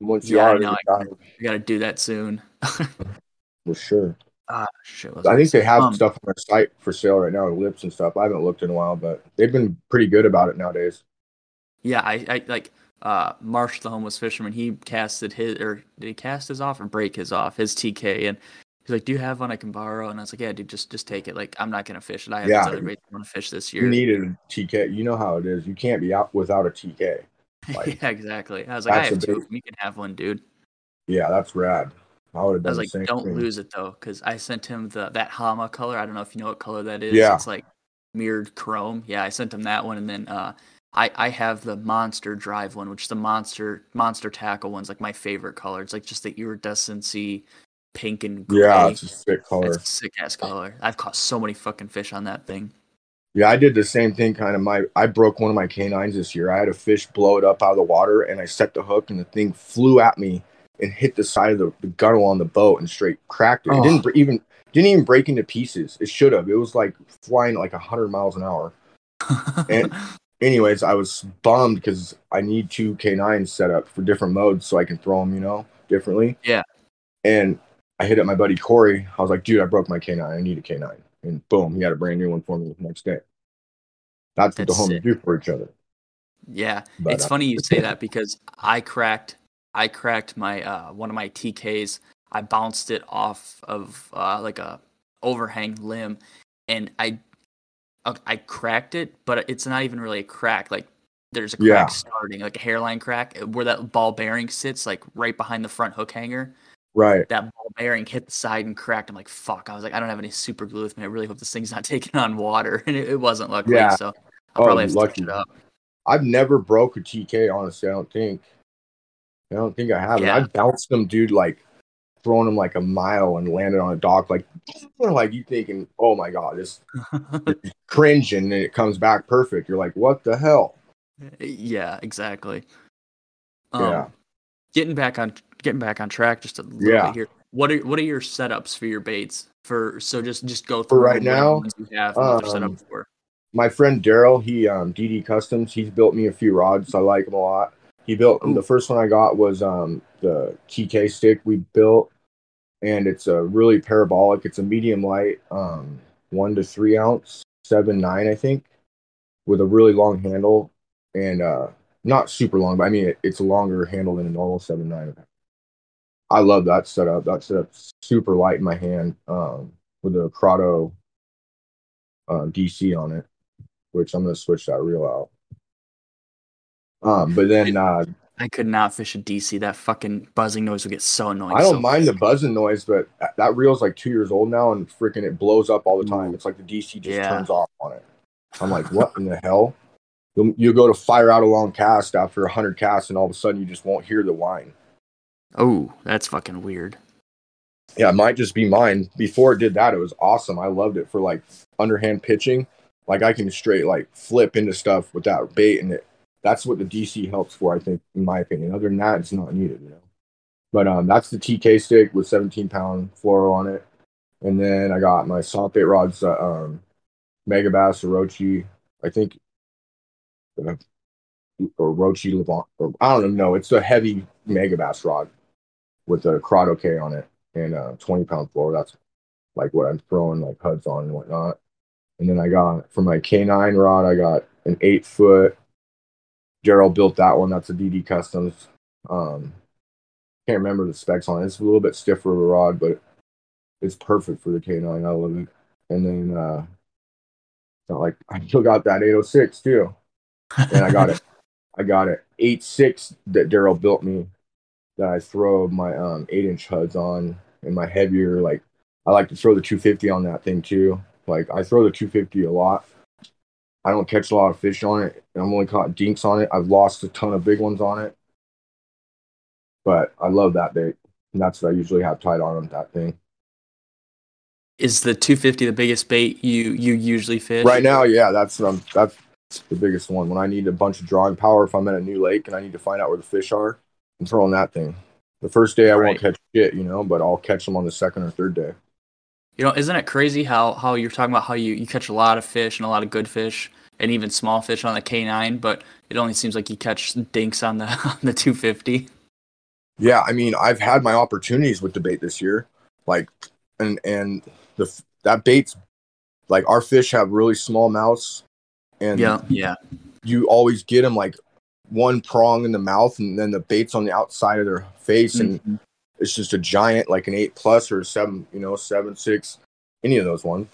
And Once you Yeah, I are, know, you I- gotta- we got to do that soon. <laughs> for sure. Ah, shit. I think they have Um, stuff on their site for sale right now, lips and stuff. I haven't looked in a while, but they've been pretty good about it nowadays. Yeah, I, I like uh Marsh the homeless fisherman, he casted his or did he cast his off or break his off, his TK and he's like, Do you have one I can borrow? And I was like, Yeah, dude, just just take it. Like I'm not gonna fish it. I have Yeah. other baits I want to fish this year. You needed a TK. You know how it is. You can't be out without a TK. <laughs> like- yeah, exactly. I was like, I have two. You can have one, dude. Yeah, that's rad. I would have I done was like, don't thing. lose it though, because I sent him the that Hama color. I don't know if you know what color that is. Yeah. It's like mirrored chrome. Yeah, I sent him that one, and then uh, I I have the Monster Drive one, which is the monster monster tackle one's like my favorite color. It's like just the iridescency pink and gray. Yeah, it's a sick color. Sick ass color. I've caught so many fucking fish on that thing. Yeah, I did the same thing. Kind of my, I broke one of my K9s this year. I had a fish blow it up out of the water, and I set the hook, and the thing flew at me and hit the side of the, the gunnel on the boat and straight cracked it. It Oh. didn't even didn't even break into pieces. It should have. It was like flying like hundred miles an hour. <laughs> And- Anyways, I was bummed because I need two K9s set up for different modes so I can throw them, you know, differently. Yeah. And I hit up my buddy Corey. I was like, dude, I broke my K9. I need a K9. And boom, he had a brand new one for me the next day. That's what the That's homies do for each other. Yeah, But, it's uh, funny you say that because I cracked, I cracked my uh, one of my TKs. I bounced it off of uh, like a overhang limb, and I, uh, I cracked it, but it's not even really a crack. Like there's a crack Yeah. starting, like a hairline crack, uh, where that ball bearing sits, like right behind the front hook hanger. Right. That ball bearing hit the side and cracked. I'm like, fuck. I was like, I don't have any super glue with me. I really hope this thing's not <laughs> taking on water, and it, it wasn't luckily. Yeah. So I'll Oh, probably have to lucky. it up. I've never broke a TK. Honestly, I don't think. I don't think I have. Yeah. I bounced them, dude, like throwing them like a mile and landed on a dock, like, <sniffs> like you thinking, oh my god, this <laughs> cringing and it comes back perfect. You're like, what the hell? yeah, exactly. Um, Yeah. Getting back on getting back on track just a little Yeah. bit here. What are what are your setups for your baits? For so just just go For through right now, you have and set um, up for. My friend Daryl, he um DD Customs, he's built me a few rods. I like him a lot. He built Ooh. the first one I got was um the TK stick we built, and it's a really parabolic. It's a medium light, um one to three ounce, seven nine I think, with a really long handle and uh not super long, but I mean it, it's a longer handle than a normal seven nine. I love that setup. That setup's super light in my hand, um, with a Curado uh, DC on it, which I'm gonna switch that reel out. Um, but then uh, I could not fish a DC. That fucking buzzing noise would get so annoying. I don't so mind the buzzing noise, but that- reel's like two years old now, and freaking it blows up all the time. It's like the DC just Yeah. turns off on it. I'm like, what in the hell? You'll, you go to fire out a long cast after hundred casts, and all of a sudden you just won't hear the whine. Oh, that's fucking weird. Yeah, it might just be mine. Before it did that, it was awesome. I loved it for like underhand pitching. Like I can straight like flip into stuff with that bait, and it that's what the DC helps for. I think, in my opinion. Other than that, it's not needed, you know. But um, that's the TK stick with 17 pound fluoro on it, and then I got my soft bait rods, uh, um, Megabass Orochi. I think, uh, or Orochi Levante, or I don't know. It's a heavy Megabass rod with a Curado K on it and a 20 pound fluoro. That's like what I'm throwing like HUDs on and whatnot. And then I got for my K9 rod, I got an eight foot. Gerald built that one. That's a DD Customs. Um, can't remember the specs on it. It's a little bit stiffer of a rod, but it's perfect for the K9. I love it. And then uh, like <laughs> I still got that 806 too. And I got it. <laughs> I got it eight six that Daryl built me that I throw my um eight inch HUDs on and my heavier like I like to throw the 250 on that thing too. Like I throw the 250 a lot. I don't catch a lot of fish on it. I'm only caught dinks on it. I've lost a ton of big ones on it, but I love that bait. And that's what I usually have tied on that thing. Is the 250 the biggest bait you you usually fish? Right now, yeah, that's um, that's the biggest one. When I need a bunch of drawing power, if I'm at a new lake and I need to find out where the fish are, I'm throwing that thing. The first day I Right. won't catch shit, you know, but I'll catch them on the second or third day. You know, isn't it crazy how how you're talking about how you you catch a lot of fish and a lot of good fish and even small fish on the K9, but it only seems like you catch dinks on the <laughs> on the 250. Yeah, I mean, I've had my opportunities with the bait this year, like, and and the that bait's like our fish have really small mouths, and Yeah, yeah. you always get them like one prong in the mouth, and then the bait's on the outside of their face, and Mhm. It's just a giant, like an eight plus or a seven, you know, seven six, any of those ones.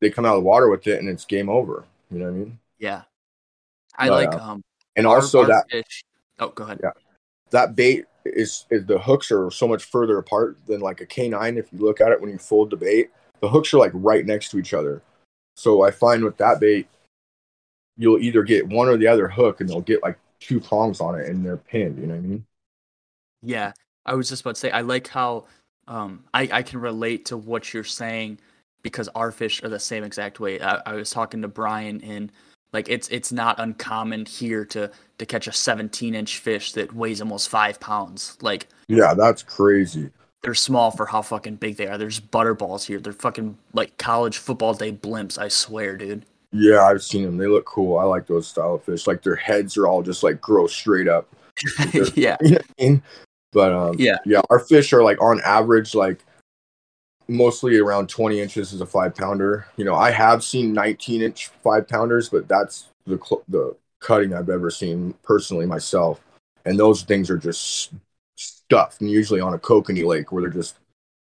They come out of the water with it, and it's game over. You know what I mean? Yeah. I But, like uh, um And also that fish. Oh, go ahead. Yeah. that bait is, is the hooks are so much further apart than like a K9. If you look at it when you fold the bait, the hooks are like right next to each other. So I find with that bait, you'll either get one or the other hook, and they'll get like two prongs on it, and they're pinned. You know what I mean? Yeah, I was just about to say I like how um I I can relate to what you're saying because our fish are the same exact way. I, I was talking to Brian and like it's it's not uncommon here to to catch a 17 inch fish that weighs almost five pounds. Like Yeah, that's crazy. they're small for how fucking big they are. There's butterballs here. They're fucking like college football day blimps. I swear, dude. Yeah, I've seen them. They look cool. I like those style of fish. Like their heads are all just like grow straight up. <laughs> yeah, You know I mean? But um, Yeah. yeah, our fish are like on average like mostly around 20 inches is a five pounder. You know, I have seen 19 inch five pounders, but that's the cl- the cutting I've ever seen personally myself. And those things are just stuffed, and usually on a kokanee lake where they're just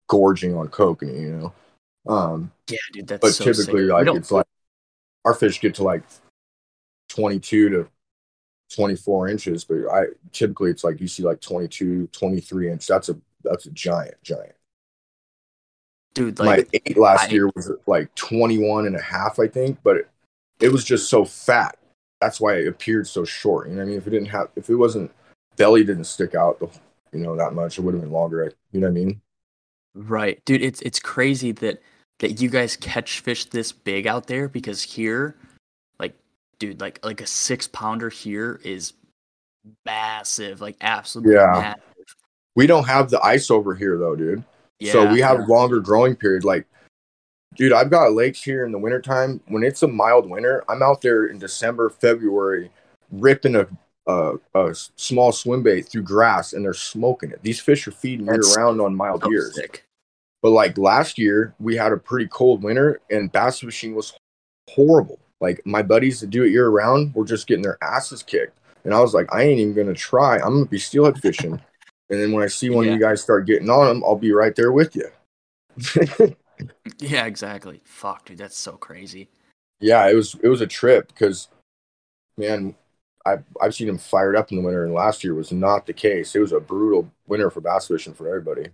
gorging on kokanee. You know, um, yeah, dude. That's but so typically sick. Like it's like our fish get to like 22 to 24 inches but i typically it's like you see like 22 23 inch that's a that's a giant giant dude like my eight last I- year was like 21 and a half i think but it, it was just so fat that's why it appeared so short. You know what I mean? If it didn't have, if it wasn't belly didn't stick out, you know, that much, it would have been longer. You know what I mean? Right, dude. It's it's crazy that that you guys catch fish this big out there because here, dude, like like a six pounder here is massive, like absolutely Yeah. massive. We don't have the ice over here though, dude. Yeah, so we have yeah. longer growing period. Like, dude, I've got lakes here in the wintertime. When it's a mild winter, I'm out there in December, February, ripping a a small swim bait through grass, and they're smoking it. These fish are feeding year round on mild so years. sick. But like last year, we had a pretty cold winter, and bass fishing was horrible. Like my buddies that do it year round were just getting their asses kicked, and I was like, I ain't even gonna try. I'm gonna be steelhead fishing. and then when I see one Yeah. of you guys start getting on them, I'll be right there with you. <laughs> Yeah, exactly. Fuck, dude, that's so crazy. yeah, it was it was a trip because, man, I've I've seen them fired up in the winter, and last year was not the case. It was a brutal winter for bass fishing for everybody.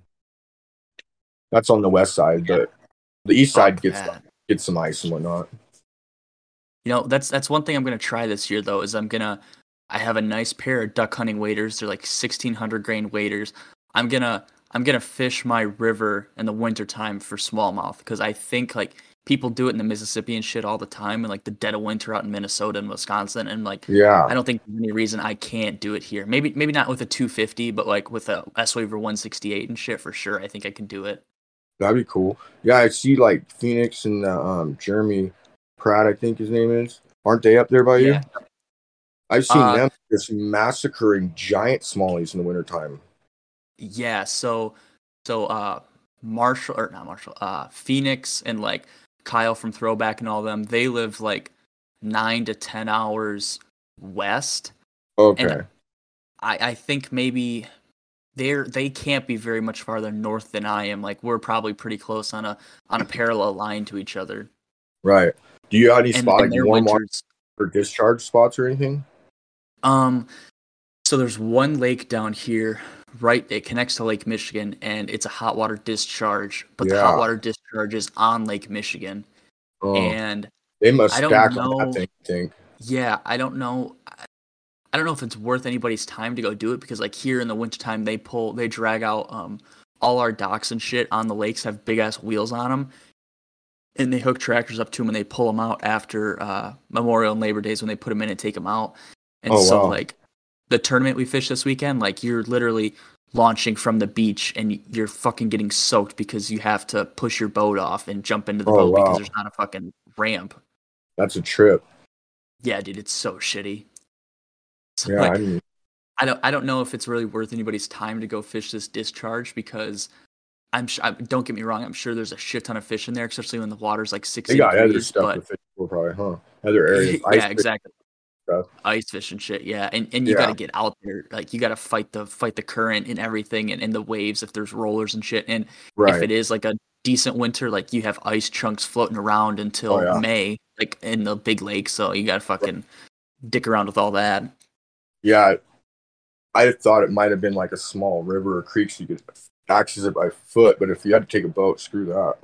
That's on the west side, but the east side Fuck gets that. gets some ice and whatnot. You know, that's that's one thing I'm gonna try this year though. Is I'm gonna I have a nice pair of duck hunting waders. They're like 1600 grain waders. I'm gonna I'm gonna fish my river in the wintertime for smallmouth because I think like people do it in the Mississippi and shit all the time and like the dead of winter out in Minnesota and Wisconsin and like Yeah, I don't think there's any reason I can't do it here. Maybe maybe not with a 250, but like with a S-Waver 168 and shit for sure. I think I can do it. that'd be cool. Yeah, I see like Phoenix and uh, um, Jeremy Pratt, I think his name is. Aren't they up there by you? I've seen Uh, them just massacring giant smallies in the wintertime. Yeah, so so uh Marshall or not Marshall, uh Phoenix and like Kyle from Throwback and all them, they live like nine to ten hours west. Okay. I, I think maybe they're they can't be very much farther north than I am. Like we're probably pretty close on a on a parallel line to each other. Right. Do you have any And, spot and like their warm water winters or discharge spots or anything? Um, so there's one lake down here, right? It connects to Lake Michigan, and it's a hot water discharge. But the hot water discharge is on Lake Michigan, Oh, and they must I don't stack on know. that thing. I think. yeah, I don't know. I- I don't know if it's worth anybody's time to go do it because, like, here in the wintertime, they pull, they drag out um all our docks and shit on the lakes have big ass wheels on them, and they hook tractors up to them and they pull them out after uh, Memorial and Labor Days when they put them in and take them out. And Oh, so, wow. like, the tournament we fished this weekend, like, you're literally launching from the beach and you're fucking getting soaked because you have to push your boat off and jump into the Oh, boat wow. because there's not a fucking ramp. That's a trip. Yeah, dude, it's so shitty. So, Yeah, like, I mean, I don't I don't know if it's really worth anybody's time to go fish this discharge because I'm sh- I, don't get me wrong I'm sure there's a shit ton of fish in there especially when the water's like 60 they got other stuff but to fish for, probably, huh? Other <laughs> areas. yeah exactly stuff. ice fish and shit yeah and and you got to get out there like you got to fight the fight the current and everything and, and the waves if there's rollers and shit and if it is like a decent winter like you have ice chunks floating around until Oh, yeah. May like in the big lake so you got to fucking dick around with all that Yeah. I thought it might have been like a small river or creek so you could access it by foot, but if you had to take a boat, screw that.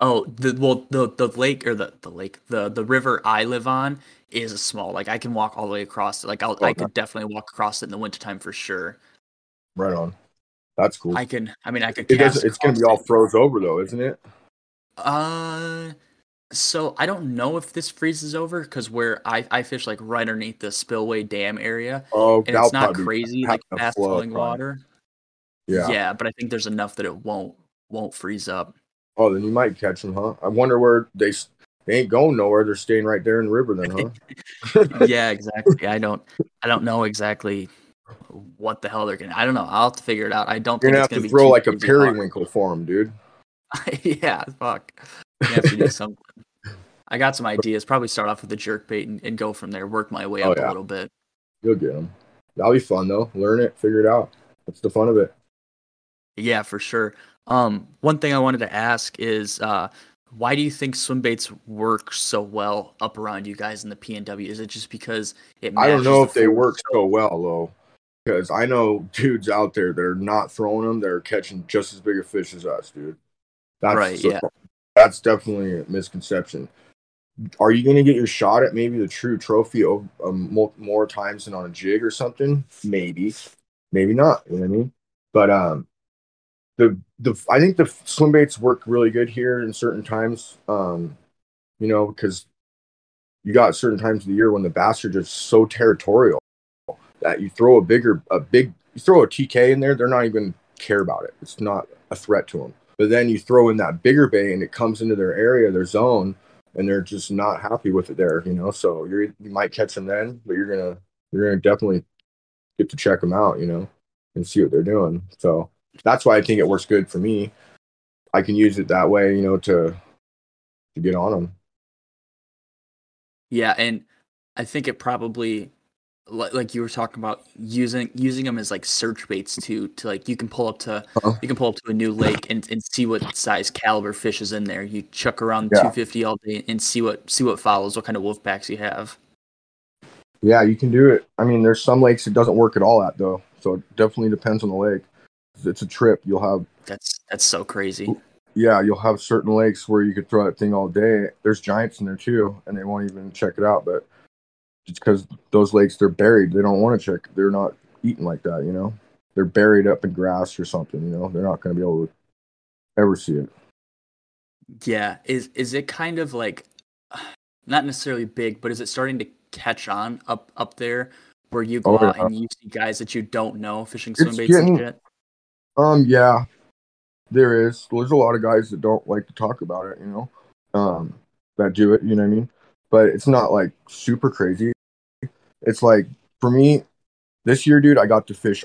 Oh, the well, the the lake or the the lake, the the river I live on is a small. Like I can walk all the way across it. Like I'll, I Okay. could definitely walk across it in the wintertime for sure. Right on. That's cool. I can. I mean, I could. it it's going to be all froze over though, isn't it? Uh, so I don't know if this freezes over because where I I fish like right underneath the spillway dam area, Oh, and it's not crazy like fast flood, flowing probably. water. Yeah. yeah, but I think there's enough that it won't won't freeze up. Oh, then you might catch them, huh? I wonder where they they ain't going nowhere. They're staying right there in the river, then, huh? <laughs> yeah, exactly. I don't I don't know exactly what the hell they're gonna. I don't know. I'll have to figure it out. I don't You're think gonna it's have gonna to be throw like a hard. periwinkle for them, dude. <laughs> yeah, fuck. You have to do something. I got some ideas. Probably start off with the jerk bait and, and go from there. Work my way Oh, up yeah. a little bit. You'll get them. That'll be fun though. Learn it, figure it out. That's the fun of it. Yeah, for sure. Um, one thing I wanted to ask is, uh, why do you think swim baits work so well up around you guys in the PNW? Is it just because it? I don't know the if they work so- well though, because I know <laughs> dudes out there that are not throwing them. They're catching just as big a fish as us, dude. That's Right, so- yeah. That's definitely a misconception. are you going to get your shot at maybe the true trophy um, more, more times than on a jig or something? Maybe, maybe not. You know what I mean? But um, the the I think the swim baits work really good here in certain times. Um, you know, because you got certain times of the year when the bass are just so territorial that you throw a bigger a big you throw a TK in there, they're not even care about it. It's not a threat to them. But then you throw in that bigger bait and it comes into their area, their zone, and they're just not happy with it there, you know. So you're you might catch them then, but you're gonna you're gonna definitely get to check them out, you know, and see what they're doing. So that's why I think it works good for me. I can use it that way, you know, to to get on them. Yeah, and I think it probably like you were talking about using using them as like search baits too to like you can pull up to uh-huh. you can pull up to a new lake and, and see what size caliber fish is in there you chuck around yeah. 250 all day and see what see what follows what kind of wolf packs you have yeah you can do it i mean there's some lakes it doesn't work at all at though so it definitely depends on the lake it's a trip you'll have that's that's so crazy yeah you'll have certain lakes where you could throw that thing all day there's giants in there too and they won't even check it out but just because those lakes they're buried. They don't want to check. They're not eating like that, you know. They're buried up in grass or something, you know. They're not going to be able to ever see it. Yeah, is is it kind of like <sighs> not necessarily big, but is it starting to catch on up up there where you go oh, out yeah. and you see guys that you don't know fishing swim baits getting, and shit? Um, yeah, there is. There's a lot of guys that don't like to talk about it, you know, um, that do it. You know what I mean? but it's not like super crazy. It's like for me, this year, dude, I got to fish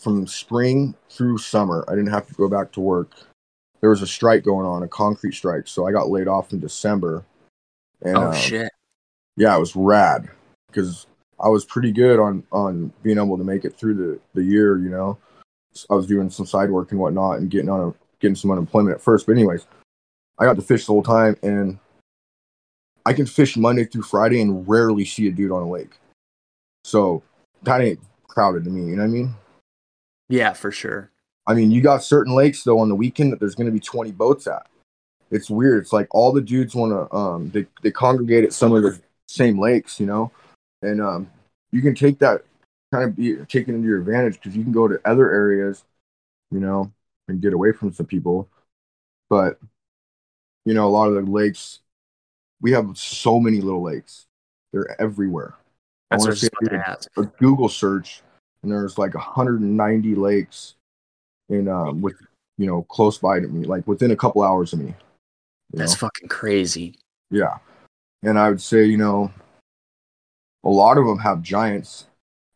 from spring through summer. I didn't have to go back to work. There was a strike going on, a concrete strike, so I got laid off in December. And, oh um, shit! Yeah, it was rad because I was pretty good on on being able to make it through the the year. You know, I was doing some side work and whatnot and getting on a, getting some unemployment at first. But anyways, I got to fish the whole time, and I can fish Monday through Friday and rarely see a dude on a lake. So that ain't crowded to me. You know what I mean? Yeah, for sure. I mean, you got certain lakes though on the weekend that there's going to be 20 boats at. It's weird. It's like all the dudes want to um they they congregate at some of the same lakes, you know, and um you can take that kind of be taken into your advantage because you can go to other areas, you know, and get away from some people. But you know, a lot of the lakes we have so many little lakes. They're everywhere. That's I want to a Google search, and there's like 190 lakes in um with you know close by to me, like within a couple hours of me. That's know? fucking crazy. Yeah, and I would say you know a lot of them have giants,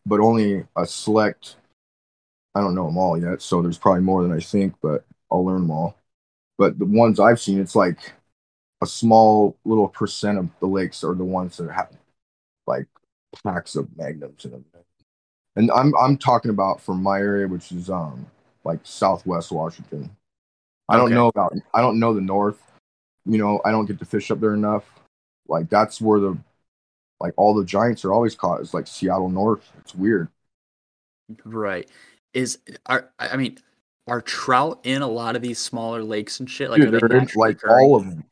but only a select. I don't know them all yet, so there's probably more than I think, but I'll learn them all. But the ones I've seen, it's like a small little percent of the lakes are the ones that have like packs of magnums in them. And I'm I'm talking about from my area, which is um like Southwest Washington. I don't know about I don't know the north. You know, I don't get to fish up there enough. Like that's where the like all the giants are always caught is like Seattle North. It's weird. Right. Is are I mean are trout in a lot of these smaller lakes and shit? Like, Dude, they're in, like all of them.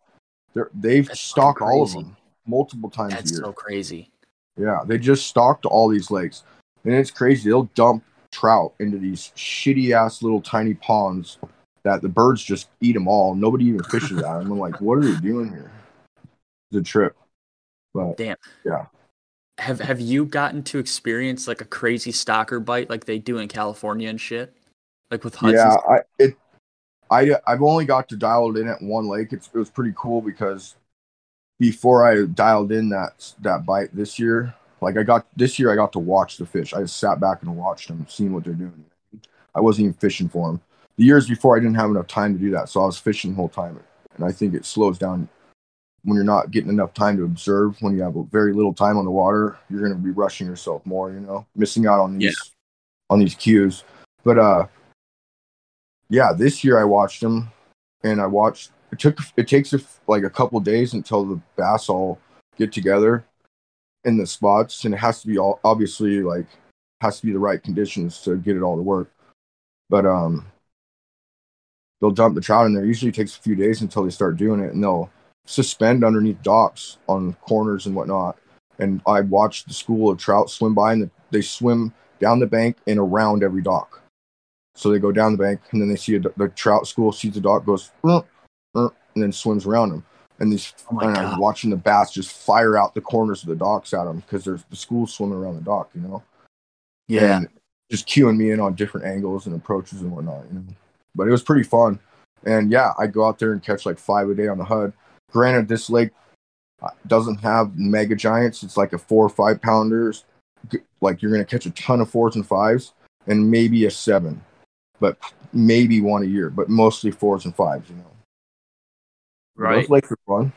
They're, they've That's stocked all of them multiple times That's a year. so crazy. Yeah, they just stocked all these lakes, and it's crazy. They'll dump trout into these shitty ass little tiny ponds that the birds just eat them all. Nobody even fishes at them. I'm like, what are they doing here? The trip. But damn, yeah. Have Have you gotten to experience like a crazy stocker bite like they do in California and shit? Like with Hudson? Yeah, I, it I I've only got to dial it in at one lake. It's, it was pretty cool because before I dialed in that that bite this year, like I got this year, I got to watch the fish. I just sat back and watched them, seeing what they're doing. I wasn't even fishing for them. The years before, I didn't have enough time to do that, so I was fishing the whole time. And I think it slows down when you're not getting enough time to observe. When you have very little time on the water, you're going to be rushing yourself more. You know, missing out on these yeah. on these cues. But uh, yeah, this year I watched them, and I watched. It took it takes a, like a couple days until the bass all get together in the spots, and it has to be all obviously like has to be the right conditions to get it all to work. But um, they'll dump the trout in there. Usually takes a few days until they start doing it, and they'll suspend underneath docks on corners and whatnot. And I watched the school of trout swim by, and they swim down the bank and around every dock. So they go down the bank, and then they see a, the trout school sees the dock, goes, uh, uh, and then swims around them. And these, Oh and I was God. watching the bass just fire out the corners of the docks at them because there's the school swimming around the dock, you know. Yeah. And just cueing me in on different angles and approaches and whatnot, you know. But it was pretty fun. And yeah, I go out there and catch like five a day on the HUD. Granted, this lake uh, doesn't have mega giants. It's like a four or five pounders. Like you're gonna catch a ton of fours and fives, and maybe a seven, but maybe one a year. But mostly fours and fives, you know. Right. Those lakes are fun.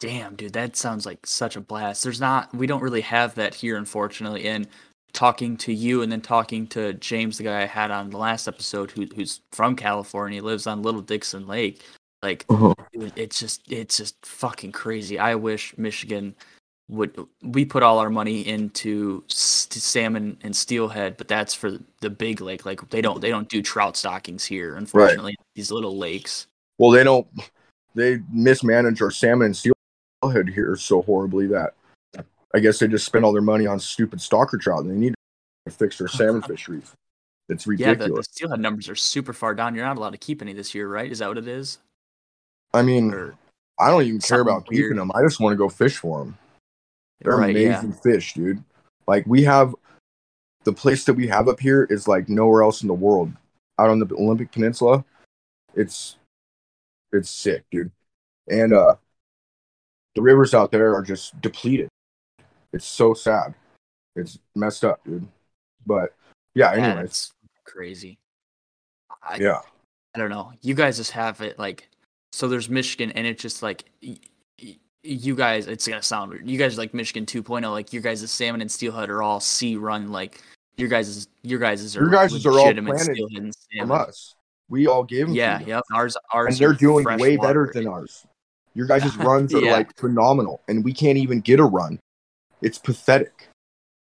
Damn, dude, that sounds like such a blast. There's not, we don't really have that here, unfortunately. And talking to you and then talking to James, the guy I had on the last episode, who, who's from California, lives on Little Dixon Lake. Like, uh-huh. dude, it's just, it's just fucking crazy. I wish Michigan would. We put all our money into salmon and steelhead, but that's for the big lake. Like, they don't, they don't do trout stockings here. Unfortunately, these little lakes. Well, they don't. They mismanage our salmon and steelhead here so horribly that I guess they just spend all their money on stupid stocker trout, and they need to fix their <laughs> salmon fisheries. It's ridiculous. Yeah, the, the steelhead numbers are super far down. You're not allowed to keep any this year, right? Is that what it is? I mean, Or I don't even care about keeping them. I just want to go fish for them. They're right? Yeah. amazing fish, dude. Like we have the place that we have up here is like nowhere else in the world. Out on the Olympic Peninsula, it's it's sick, dude. And uh the rivers out there are just depleted. It's so sad. It's messed up, dude. But yeah, Yeah, anyways. it's crazy. I, Yeah. I don't know. You guys just have it like so. There's Michigan, and it's just like you guys. It's gonna sound weird. You guys are like Michigan 2.0. Like your guys' salmon and steelhead are all sea run. Like your guys' your guys' are Your guys' are all planted and From us. We all gave them Yeah, yep. Ours, ours, and they're doing way water. better than ours. Your guys' <laughs> runs are Yeah. like phenomenal, and we can't even get a run. It's pathetic.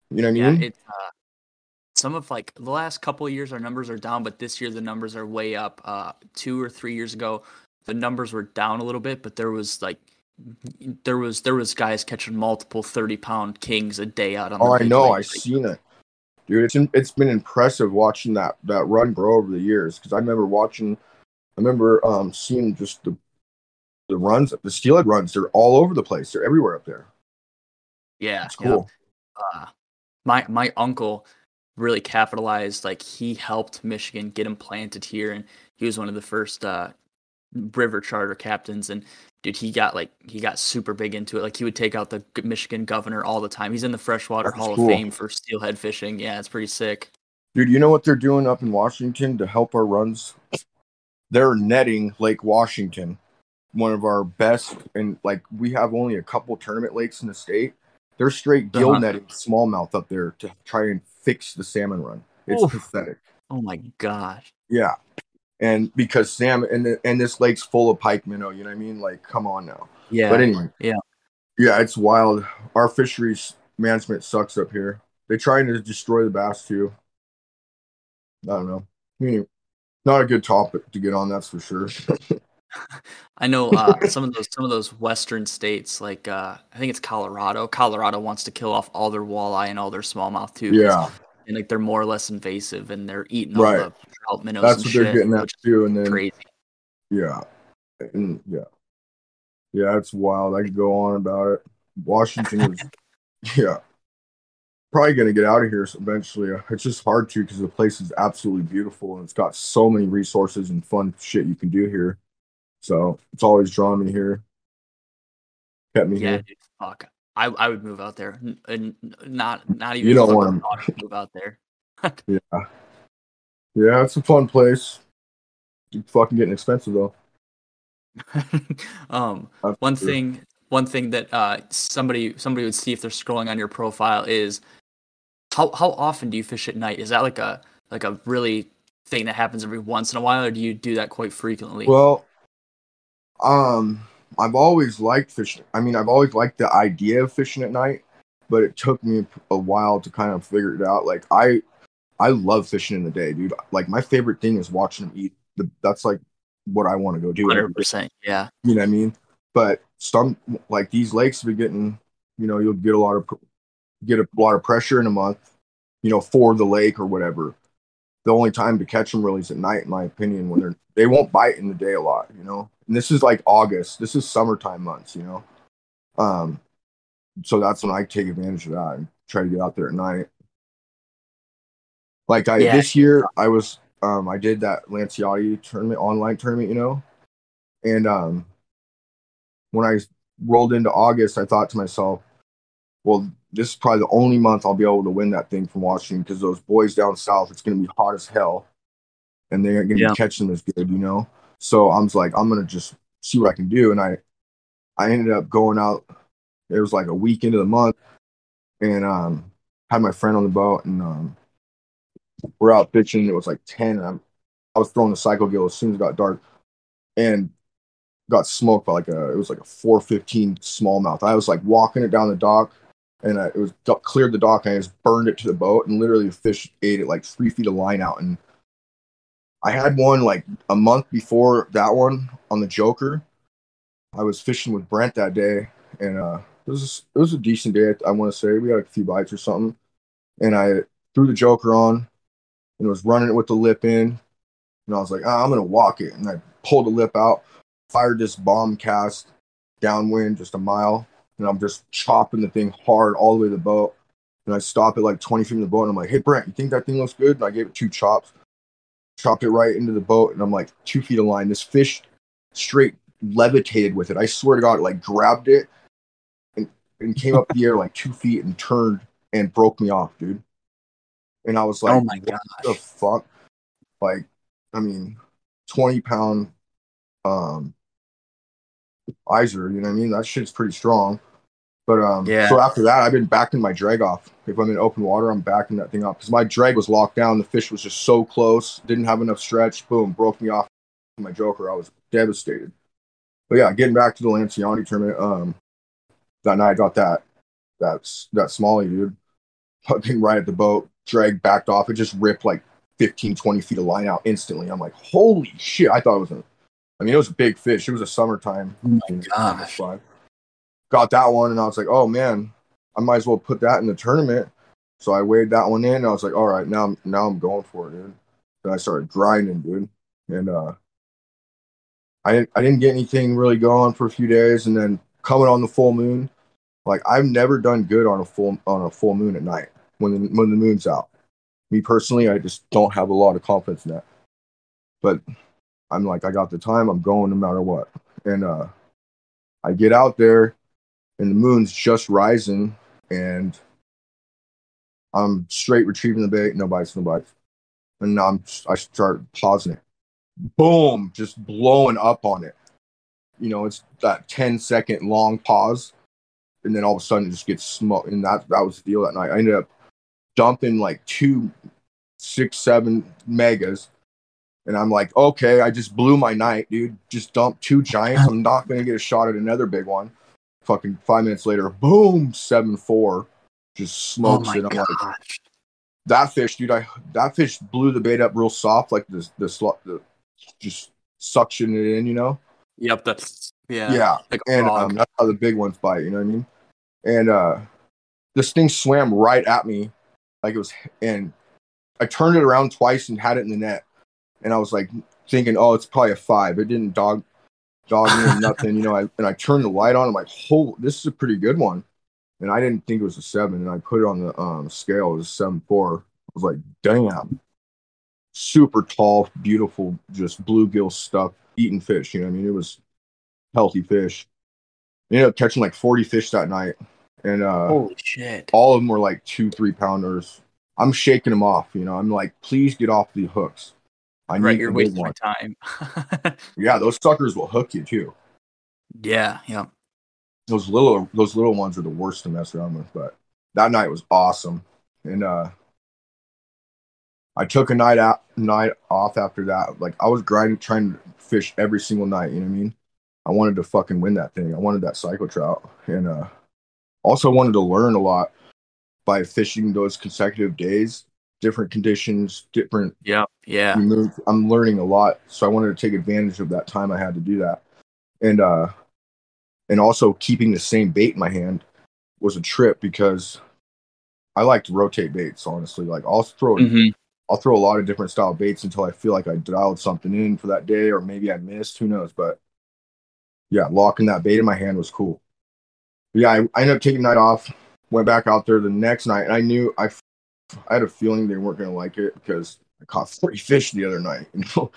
You know what I mean? it's uh, some of like the last couple of years our numbers are down, but this year the numbers are way up. Uh, two or three years ago, the numbers were down a little bit, but there was like there was there was guys catching multiple thirty pound kings a day out on. oh, the I know. lake. I Like, seen it, dude. It's it's been impressive watching that that run grow over the years. Because I remember watching, I remember um seeing just the the runs, the steelhead runs. They're all over the place. They're everywhere up there. Yeah, It's cool. uh, my my uncle really capitalized like he helped michigan get him planted here and he was one of the first uh river charter captains and dude he got like he got super big into it like he would take out the michigan governor all the time he's in the freshwater That's hall cool. of fame for steelhead fishing yeah it's pretty sick Dude, you know what they're doing up in Washington to help our runs? They're netting Lake Washington, one of our best, and like we have only a couple tournament lakes in the state. They're straight gill Uh-huh. netting smallmouth up there to try and fix the salmon run. It's Oof. pathetic. oh my gosh Yeah, and because Sam and the, and this lake's full of pike minnow, you know what I mean? Like, come on now. yeah But anyway, Yeah. yeah, it's wild. Our fisheries management sucks up here. They're trying to destroy the bass too. I don't know. I mean, not a good topic to get on, that's for sure. <laughs> I know uh, <laughs> some of those some of those western states, like uh, I think it's Colorado. Colorado wants to kill off all their walleye and all their smallmouth too. yeah, and like they're more or less invasive and they're eating Right. all the trout minnows that's what shit, they're getting at too. And then crazy. yeah, and yeah, yeah, it's wild. I could go on about it. Washington is, <laughs> yeah, probably gonna get out of here eventually. Uh, it's just hard to because the place is absolutely beautiful and it's got so many resources and fun shit you can do here. So it's always drawn me here. Kept me Yeah, here. dude, fuck. I I would move out there, and not not even. You don't wanna- move out there. <laughs> Yeah, yeah, it's a fun place. It's fucking getting expensive though. <laughs> um, That's one true. thing one thing that uh somebody somebody would see if they're scrolling on your profile is how how often do you fish at night? Is that like a like a really thing that happens every once in a while, or do you do that quite frequently? Well, um, I've always liked fishing. I mean, I've always liked the idea of fishing at night, but it took me a while to kind of figure it out. Like I, I love fishing in the day, dude. Like my favorite thing is watching them eat. The, that's like what I want to go do. 100%. Yeah. You know what I mean? But some like these lakes been getting, you know, you'll get a lot of get a lot of pressure in a month, you know, for the lake or whatever. The only time to catch them really is at night, in my opinion, when they're they won't bite in the day a lot, you know. And this is like August. This is summertime months, you know. Um, so that's when I take advantage of that and try to get out there at night. Like I Yeah. this year, I was um I did that Lanciani tournament online tournament, you know, and um when I rolled into August, I thought to myself, well, this is probably the only month I'll be able to win that thing from Washington because those boys down south, it's going to be hot as hell, and they aren't going to Yeah. be catching them as good, you know. So I'm just like, I'm going to just see what I can do, and I, I ended up going out. It was like a week into the month, and um, had my friend on the boat, and um, we're out fishing. It was like ten. And I'm, I was throwing the cycle gill as soon as it got dark, and got smoked by like a it was like a 415 smallmouth. I was like walking it down the dock and I, it was cleared the dock and I just burned it to the boat and literally the fish ate it like three feet of line out and I had one like a month before that one on the Joker. I was fishing with Brent that day and uh it was it was a decent day I want to say we had a few bites or something and I threw the Joker on and was running it with the lip in and I was like ah, I'm gonna walk it and I pulled the lip out fired this bomb cast downwind just a mile, and I'm just chopping the thing hard all the way to the boat. And I stop it like 20 feet from the boat, and I'm like, "Hey Brent, you think that thing looks good?" And I gave it two chops, chopped it right into the boat, and I'm like, two feet of line. This fish straight levitated with it. I swear to God, it, like grabbed it and and came up the air like two feet and turned and broke me off, dude. And I was like, oh my what the fuck? Like, I mean, 20 pound um Iser, you know what I mean? That shit's pretty strong. But um Yeah. so after that I've been backing my drag off. If I'm in open water, I'm backing that thing up. Because my drag was locked down. The fish was just so close, didn't have enough stretch, boom, broke me off my joker. I was devastated. But yeah, getting back to the Lanciani tournament, um that night I got that that's that smallie dude. Fucking right at the boat, drag backed off. It just ripped like 15, 20 feet of line out instantly. I'm like, holy shit. I thought it was a, I mean, it was a big fish. It was a summertime. Oh my gosh. Got that one, and I was like, oh man, I might as well put that in the tournament. So I weighed that one in. And I was like, all right, now, I'm now I'm going for it, dude. Then I started grinding, dude, and uh, I didn't I didn't get anything really going for a few days, and then coming on the full moon, like I've never done good on a full on a full moon at night when the when the moon's out. Me personally, I just don't have a lot of confidence in that. But I'm like, I got the time. I'm going no matter what. And uh, I get out there, and the moon's just rising, and I'm straight retrieving the bait. No bites, no bites. And I'm I start pausing it. Boom! Just blowing up on it. You know, it's that 10 second long pause, and then all of a sudden it just gets smoked. And that that was the deal that night. I ended up dumping like two, six, seven megas and I'm like, okay, I just blew my night, dude. Just dumped two giants. Uh-huh. I'm not gonna get a shot at another big one. Fucking five minutes later, boom, seven four, just Oh smokes my it. I'm like, that fish, dude. I that fish blew the bait up real soft, like the the, slu- the just suction it in, you know. Yep, that's yeah. Yeah, Like and um, that's how the big ones bite. You know what I mean? And uh, this thing swam right at me, like it was, and I turned it around twice and had it in the net, and I was like thinking, oh, it's probably a five. It didn't dog dog or <laughs> nothing, you know. I, and I turned the light on. I'm like, oh, this is a pretty good one, and I didn't think it was a seven, and I put it on the um, scale. It was seven four. I was like, damn, super tall, beautiful, just bluegill stuff, eating fish. You know I mean? It was healthy fish. Ended up catching like 40 fish that night, and uh, Holy shit. all of them were like two, three pounders. I'm shaking them off. You know, I'm like, please get off the hooks. I right, you're wasting my time. <laughs> Yeah, those suckers will hook you too. yeah, yeah. Those little, those little ones are the worst to mess around with. But that night was awesome, and uh, I took a night out, night off after that. Like I was grinding, trying to fish every single night. You know what I mean? I wanted to fucking win that thing. I wanted that cycle trout, and uh, also wanted to learn a lot by fishing those consecutive days different conditions, different Yeah, Yeah. i'm learning a lot so i wanted to take advantage of that time i had to do that. And uh and also keeping the same bait in my hand was a trip because i like to rotate baits honestly. Like i'll throw hmm i'll throw a lot of different style baits until i feel like i dialed something in for that day or maybe i missed who knows? But yeah locking that bait in my hand was cool. Yeah i, I ended up taking night off went back out there the next night and i knew i i had a feeling they weren't going to like it because i caught 40 fish the other night <laughs> you know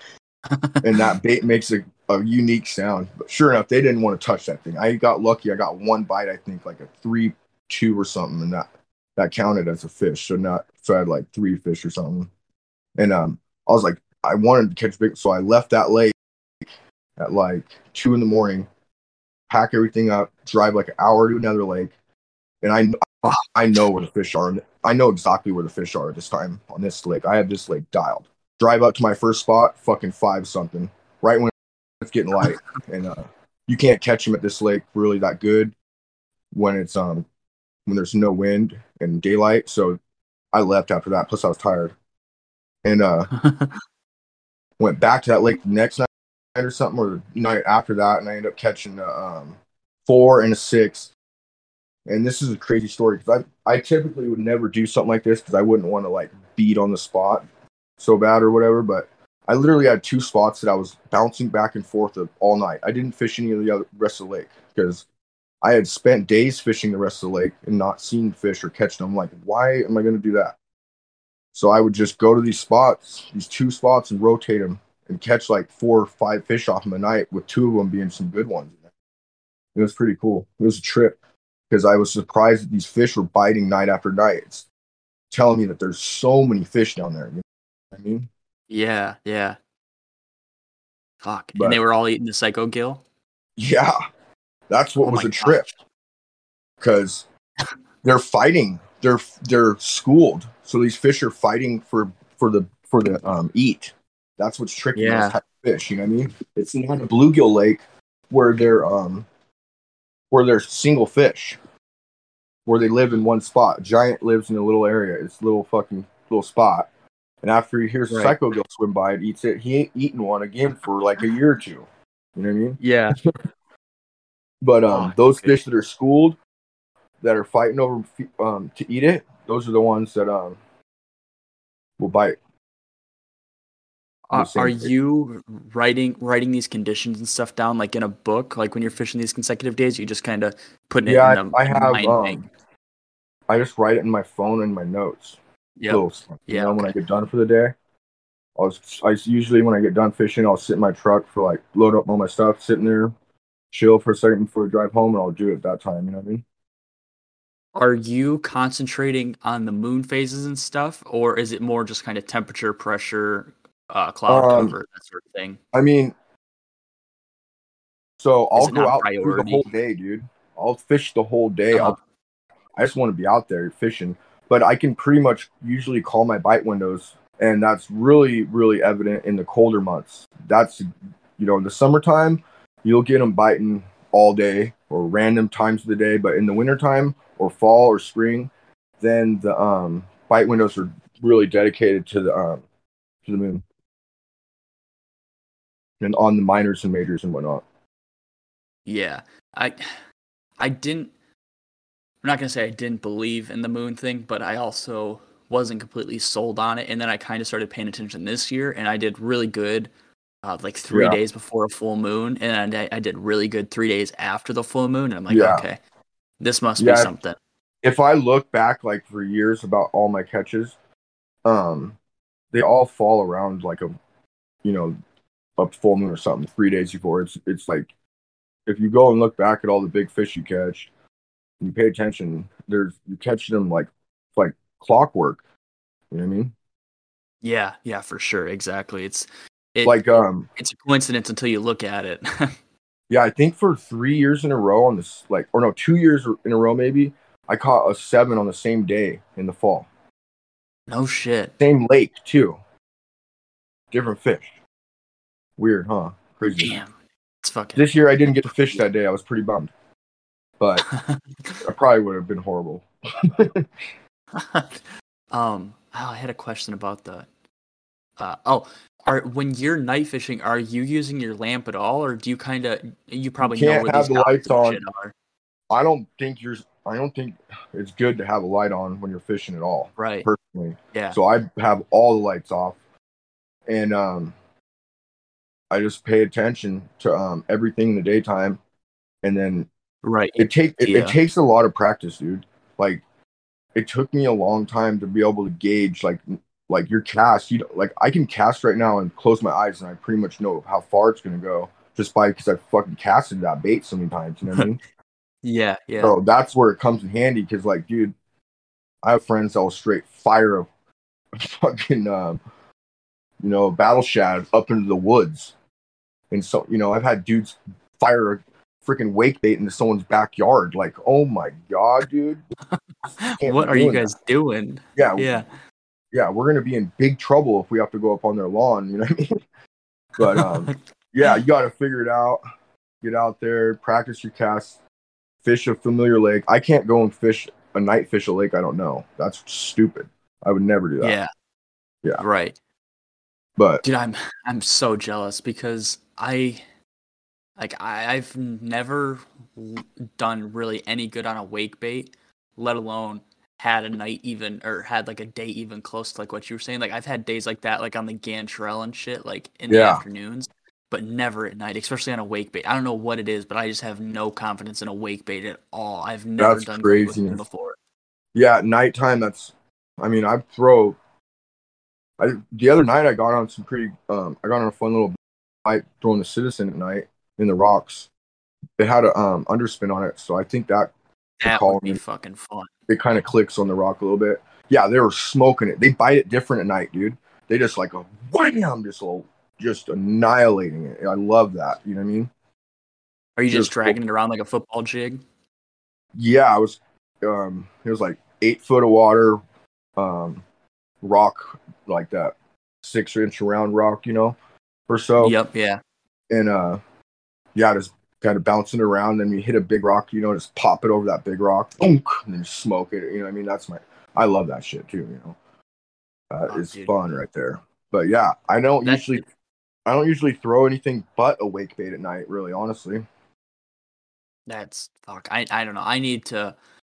and that bait makes a, a unique sound. But sure enough, they didn't want to touch that thing. I got lucky. I got one bite, I think, like a three two or something, and that that counted as a fish. So not so I had like three fish or something. And um, I was like, I wanted to catch big, so I left that lake at like two in the morning, pack everything up, drive like an hour to another lake, and I I know where the fish are. I know exactly where the fish are this time on this lake. I have this lake dialed drive up to my first spot, fucking five something, right when it's getting light, <laughs> and uh, you can't catch them at this lake really that good when it's um when there's no wind and daylight. So I left after that. Plus I was tired, and uh <laughs> went back to that lake the next night or something, or the night after that, and I ended up catching a um, four and a six. And this is a crazy story because I I typically would never do something like this because I wouldn't want to like beat on the spot so bad or whatever. But I literally had two spots that I was bouncing back and forth of all night. I didn't fish any of the other rest of the lake because I had spent days fishing the rest of the lake and not seeing fish or catching them. Like, why am I going to do that? So I would just go to these spots, these two spots, and rotate them and catch like four or five fish off them a night, with two of them being some good ones. It was pretty cool. It was a trip because I was surprised that these fish were biting night after night. It's telling me that there's so many fish down there. You know what I mean? Yeah, yeah. Fuck. But- and they were all eating the psycho gill. Yeah, that's what Oh was a trip because they're fighting. They're they're schooled, so these fish are fighting for for the for the um eat. That's what's tricky. Yeah. Yeah. Type of fish, you know what I mean? It's not a bluegill lake where they're um where they're single fish, where they live in one spot. Giant lives in a little area. It's a little fucking little spot. And after he hears Right. psycho gill swim by, it eats it. He ain't eaten one again for like a year or two. You know what I mean? Yeah. <laughs> But um, Oh, those fish that are schooled, that are fighting over um to eat it, those are the ones that um will bite. Uh, are you writing writing these conditions and stuff down like in a book? Like when you're fishing these consecutive days, you just kind of putting it Yeah, in a I, have. Um, thing? I just write it in my phone and my notes. Yep. Little Yeah, know, when I get done for the day, I was I usually when I get done fishing, I'll sit in my truck for like load up all my stuff, sitting there, chill for a second before I drive home, and I'll do it at that time. You know what I mean? Are you concentrating on the moon phases and stuff, or is it more just kind of temperature, pressure, uh, cloud Um, cover, that sort of thing? I mean, so I'll go out the whole day, dude. I'll fish the whole day. Uh-huh. I'll I just want to be out there fishing. But I can pretty much usually call my bite windows, and that's really, really evident in the colder months. That's, you know, in the summertime, you'll get them biting all day or random times of the day. But in the wintertime or fall or spring, then the um, bite windows are really dedicated to the um, to the moon and on the minors and majors and whatnot. Yeah, I, I didn't. I'm not gonna say I didn't believe in the moon thing, but I also wasn't completely sold on it. And then I kind of started paying attention this year, and I did really good, uh, like three Yeah. days before a full moon, and I, I did really good three days after the full moon. And I'm like, Yeah. okay, this must Yeah, be something. if I look back like for years about all my catches, um, they all fall around like a, you know, a full moon or something three days before. It's it's like if you go and look back at all the big fish you catch, and you pay attention. There's you catch them like like clockwork. You know what I mean? Yeah, yeah, for sure, exactly. It's it, Like um, it's a coincidence until you look at it. <laughs> yeah, I think for three years in a row on this, like or no, two years in a row maybe, I caught a seven on the same day in the fall. no shit. Same lake too. Different fish. Weird, huh? Crazy. Damn, it's fucking. This year I didn't get to fish that day. I was pretty bummed. But <laughs> I probably would have been horrible. <laughs> um, I had a question about the. Uh, oh, are when you're night fishing, are you using your lamp at all, or do you kind of you probably can't know where have these the lights on. are? I don't think you're. I don't think it's good to have a light on when you're fishing at all. Right. Personally, Yeah. so I have all the lights off, and um, I just pay attention to um everything in the daytime, and then Right. it take it, Yeah. it takes a lot of practice, dude. Like it took me a long time to be able to gauge like like your cast. You know, like I can cast right now and close my eyes, and I pretty much know how far it's gonna go just by because I fucking casted that bait so many times. You know what I mean? <laughs> Yeah. Yeah. So that's where it comes in handy because, like, dude, I have friends that will straight fire a <laughs> fucking, um, you know, battle shad up into the woods. And so, you know, I've had dudes fire a freaking wake bait into someone's backyard. Like, oh my God, dude. <laughs> what are you guys doing? Yeah. Yeah. Yeah. We're going to be in big trouble if we have to go up on their lawn. You know what I mean? <laughs> But, um, yeah, you got to figure it out. Get out there, practice your casts, fish a familiar lake. I can't go and fish a night fish a lake I don't know. That's stupid. I would never do that. yeah. Yeah. Right. But Dude, I'm I'm so jealous because I like I, I've never l- done really any good on a wake bait, let alone had a night even or had like a day even close to like what you were saying. Like I've had days like that, like on the Gantrell and shit, like in the afternoons, but never at night, especially on a wake bait. I don't know what it is, but I just have no confidence in a wake bait at all. I've never That's done with before. yeah, nighttime that's I mean, I throw I the other night I got on some pretty um I got on a fun little throwing the citizen at night in the rocks. It had a um underspin on it, so I think that That would be me. fucking fun. it kind of clicks on the rock a little bit. Yeah, they were smoking it. They bite it different at night, dude. They just like a wham, just a, just annihilating it. I love that. You know what I mean? Are you just Just- dragging it around like a football jig? Yeah, I was. Um, it was like eight foot of water, um, rock like that, six inch round rock, you know, or so. Yep, yeah. And uh, yeah, just kind of bouncing around. Then you hit a big rock, you know, just pop it over that big rock, boom, and then smoke it. You know, what I mean, that's my. I love that shit too. You know, that Oh, is dude. fun right there. But yeah, I don't That's- usually. I don't usually throw anything but a wake bait at night. Really, honestly. That's fuck. I I don't know. I need to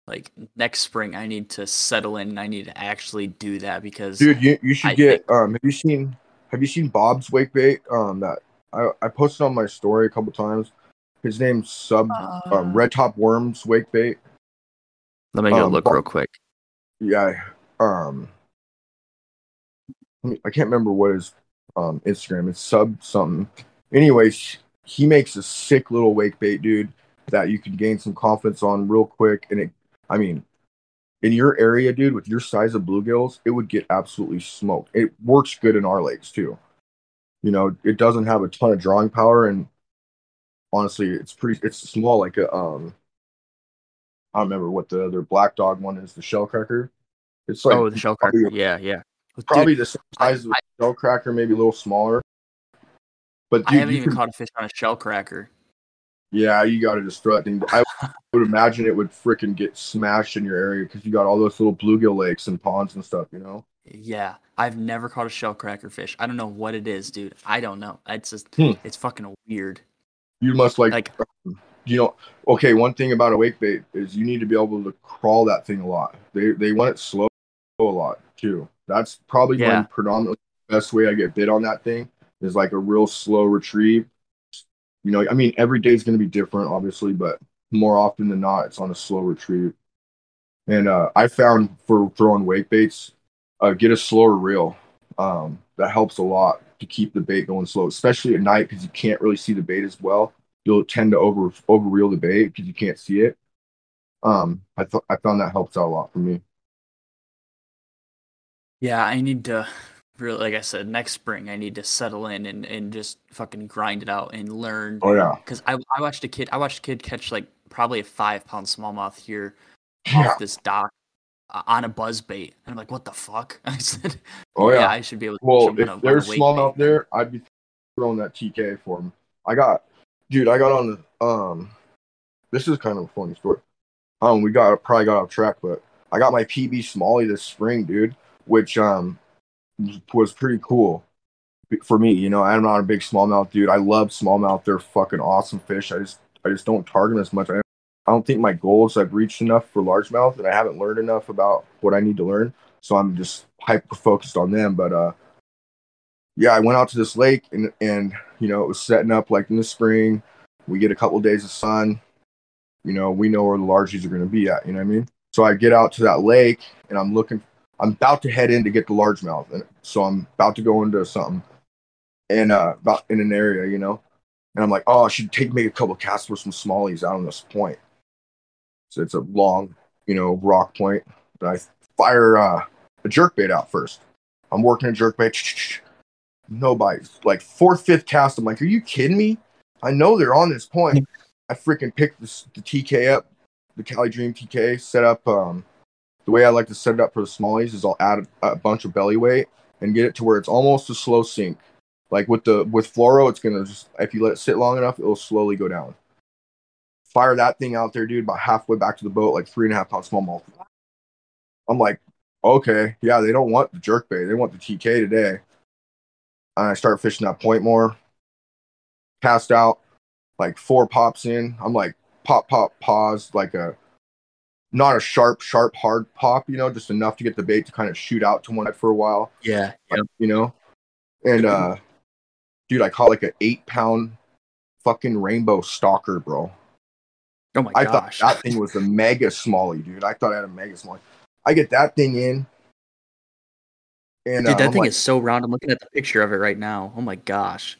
like next spring. I need to settle in. and I need to actually do that because Dude, you, you should I get um have you seen have you seen Bob's wake bait? Um that I, I posted on my story a couple times. His name's Sub Uh, um, Red Top Worms wake bait. Let me go um, look Bob- real quick. Yeah. Um I can't remember what his um Instagram is sub something. Anyways, he makes a sick little wake bait, dude, that you can gain some confidence on real quick. And it I mean in your area, dude, with your size of bluegills, it would get absolutely smoked. It works good in our lakes too. You know, it doesn't have a ton of drawing power, and honestly, it's pretty. It's small, like a um. I don't remember what the other black dog one is. The shell cracker. It's like oh, the shell probably- cracker. Yeah, yeah. Dude, probably the same I- size as a shell cracker, maybe a little smaller. But I haven't you even can- caught a fish on a shell cracker. Yeah, you got to destroy that. I would imagine it would freaking get smashed in your area because you got all those little bluegill lakes and ponds and stuff. You know. Yeah, I've never caught a shell cracker fish. I don't know what it is, dude. I don't know. It's just Hmm. it's fucking weird. You must like, Like you know, okay. One thing about a wake bait is you need to be able to crawl that thing a lot. They they want it slow a lot too. That's probably Yeah. my predominantly best way I get bit on that thing is like a real slow retrieve. You know, I mean, every day is going to be different, obviously, but more often than not, it's on a slow retrieve. And uh, I found for throwing wake baits, uh, get a slower reel. Um, that helps a lot to keep the bait going slow, especially at night because you can't really see the bait as well. You'll tend to over over reel the bait because you can't see it. Um, I thought I found that helps out a lot for me. Yeah, I need to really, like I said, next spring I need to settle in and, and just fucking grind it out and learn. Oh yeah, Because I, I watched a kid, I watched a kid catch like probably a five pound smallmouth here yeah. off this dock uh, on a buzz bait. And I'm like, what the fuck? <laughs> I said, Oh yeah. I should be able to. Well, catch 'em on a- if a there's smallmouth there, I'd be throwing that TK for him. I got, dude, I got on the um. This is kind of a funny story. Um, we got probably got off track, but I got my PB Smalley this spring, dude. which um was pretty cool for me. You know, I'm not a big smallmouth dude. I love smallmouth. They're fucking awesome fish. I just I just don't target them as much. I, I don't think my goals I've reached enough for largemouth, and I haven't learned enough about what I need to learn. So I'm just hyper focused on them. But uh, yeah, I went out to this lake and and you know it was setting up like in the spring. We get a couple of days of sun. You know, we know where the largies are going to be at. You know what I mean? So I get out to that lake and I'm looking. I'm about to head in to get the largemouth, and so I'm about to go into something in uh about in an area, you know. And I'm like, oh, I should take maybe a couple of casts for some smallies out on this point. So it's a long, you know, rock point. And I fire uh, a jerk bait out first. I'm working a jerk bait. <tsk> No bites. Like fourth, fifth cast. I'm like, are you kidding me? I know they're on this point. I freaking picked this, the TK up, the Cali Dream TK, set up. Um, the way I like to set it up for the smallies is I'll add a, a bunch of belly weight and get it to where it's almost a slow sink. Like with the with fluoro, it's gonna just if you let it sit long enough, it'll slowly go down. Fire that thing out there, dude. About halfway back to the boat, like three and a half pound smallmouth. I'm like, okay, yeah, they don't want the jerk bait, they want the TK today. And I start fishing that point more. Cast out, like four pops in. I'm like, pop, pop, pause, like a not a sharp, sharp, hard pop, you know, just enough to get the bait to kind of shoot out to one side for a while. Yeah. Like, you know? And uh dude, I caught like an eight pound fucking rainbow stocker, bro. Oh my I gosh. thought that thing was a mega smallie, dude. I thought I had a mega smallie. I get that thing in. And Dude, uh, that I'm thing like, is so round. I'm looking at the picture of it right now. Oh my gosh.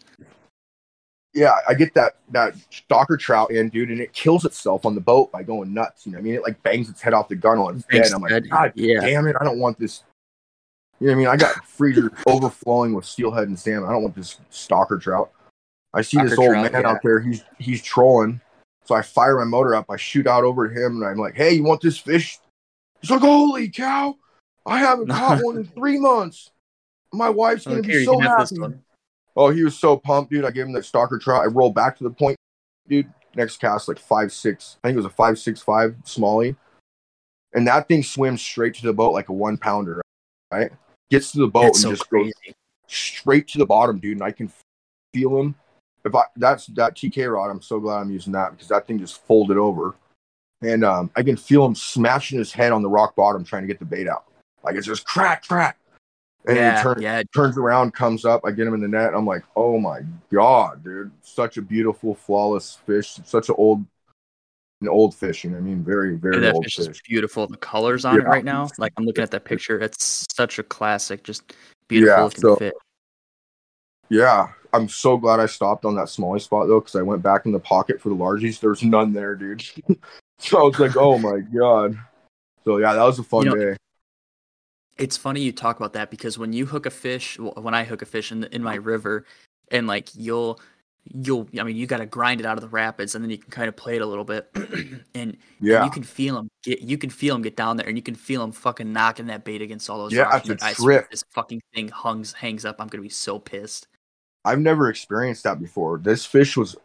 Yeah, I get that that stocker trout in, dude, and it kills itself on the boat by going nuts. You know I mean? It like bangs its head off the gunnel and it's I'm like, God yeah. damn it, I don't want this. You know what I mean? I got <laughs> freezer overflowing with steelhead and salmon. I don't want this stocker trout. I see this old trout, man yeah. out there. He's he's trolling. So I fire my motor up. I shoot out over to him, and I'm like, "Hey, you want this fish?" He's like, "Holy cow! I haven't caught <laughs> one in three months. My wife's gonna be so can have this happy." Oh, he was so pumped, dude. I gave him that stocker trout. I rolled back to the point, dude. Next cast, like five six. I think it was a five six five smallie, and that thing swims straight to the boat like a one pounder, right? Gets to the boat That's and so just goes straight to the bottom, dude. And I can feel him. If I that's that TK rod, I'm so glad I'm using that because that thing just folded over, and um, I can feel him smashing his head on the rock bottom trying to get the bait out. Like it's just crack, crack. And then he Yeah, turns yeah. turns around, comes up. I get him in the net. I'm like, oh my god, dude! Such a beautiful, flawless fish. Such an old, an old fish. You know I mean? Very, very that old fish fish. is beautiful. The colors on it right now, like I'm looking at that picture. It's such a classic, just beautiful Yeah, so- fit. Yeah, I'm so glad I stopped on that smallie spot though, because I went back in the pocket for the largies. There's none there, dude. <laughs> so I was like, oh my god. So yeah, that was a fun You know, day. It's funny you talk about that because when you hook a fish, well, when I hook a fish in the, in my river, and like you'll you'll I mean you got to grind it out of the rapids and then you can kind of play it a little bit, <clears throat> and and Yeah, you can feel them get you can feel them get down there and you can feel them fucking knocking that bait against all those Yeah, rocks. it's Like, a I trip. this fucking thing hungs hangs up. I'm gonna be so pissed. I've never experienced that before. This fish was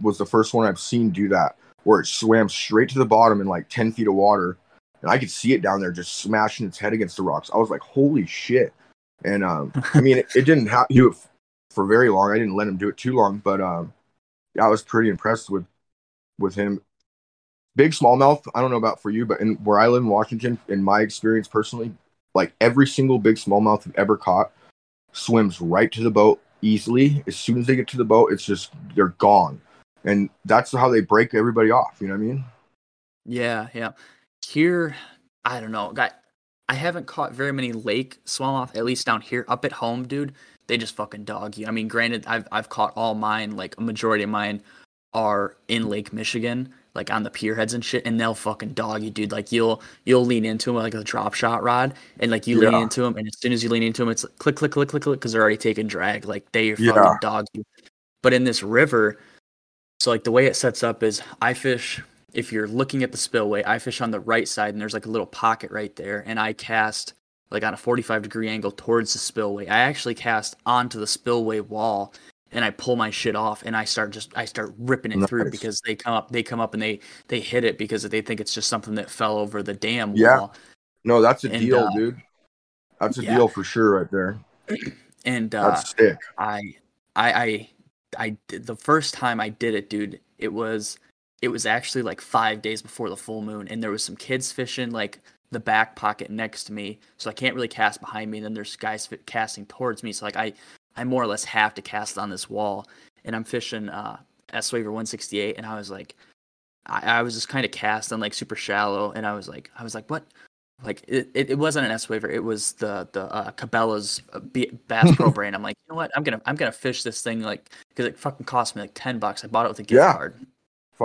was the first one I've seen do that, where it swam straight to the bottom in like ten feet of water, and I could see it down there just smashing its head against the rocks. I was like, holy shit! And um, I mean, it, it didn't have do it f- for very long. I didn't let him do it too long, but um, I was pretty impressed with with him. Big smallmouth. I don't know about for you, but in where I live in Washington, in my experience personally, like every single big smallmouth I've ever caught swims right to the boat easily. As soon as they get to the boat, it's just they're gone, and that's how they break everybody off. You know what I mean? Yeah, yeah. Here, I don't know. Got I haven't caught very many lake smallmouth, at least down here. Up at home, dude, they just fucking dog you. I mean, granted, I've I've caught all mine, like a majority of mine are in Lake Michigan, like on the pier heads and shit, and they'll fucking dog you, dude. Like you'll you'll lean into them like a drop shot rod, and like you lean into them, and as soon as you lean into them, it's like click click click click click because they're already taking drag. Like they fucking Yeah. dog you. But in this river, so like the way it sets up is I fish if you're looking at the spillway, I fish on the right side and there's like a little pocket right there and I cast like on a 45 degree angle towards the spillway. I actually cast onto the spillway wall and I pull my shit off and I start just I start ripping it through because they come up they come up and they they hit it because they think it's just something that fell over the dam Yeah. wall. No, that's a And, deal, uh, dude. That's a Yeah. deal for sure, right there. <clears throat> And uh, That's sick. I, I, I, I did the first time I did it, dude. It was, it was actually like five days before the full moon, and there was some kids fishing like the back pocket next to me, so I can't really cast behind me. And then there's guys fi- casting towards me, so like I, I more or less have to cast on this wall, and I'm fishing uh S-Waver 168, and I was like, I, I was just kind of cast on like super shallow, and I was like, I was like, what? Like it, it, it wasn't an S-Waver. It was the the uh, Cabela's uh, B- Bass Pro <laughs> brand. I'm like, you know what? I'm gonna I'm gonna fish this thing like because it fucking cost me like ten bucks. I bought it with a gift Yeah. card.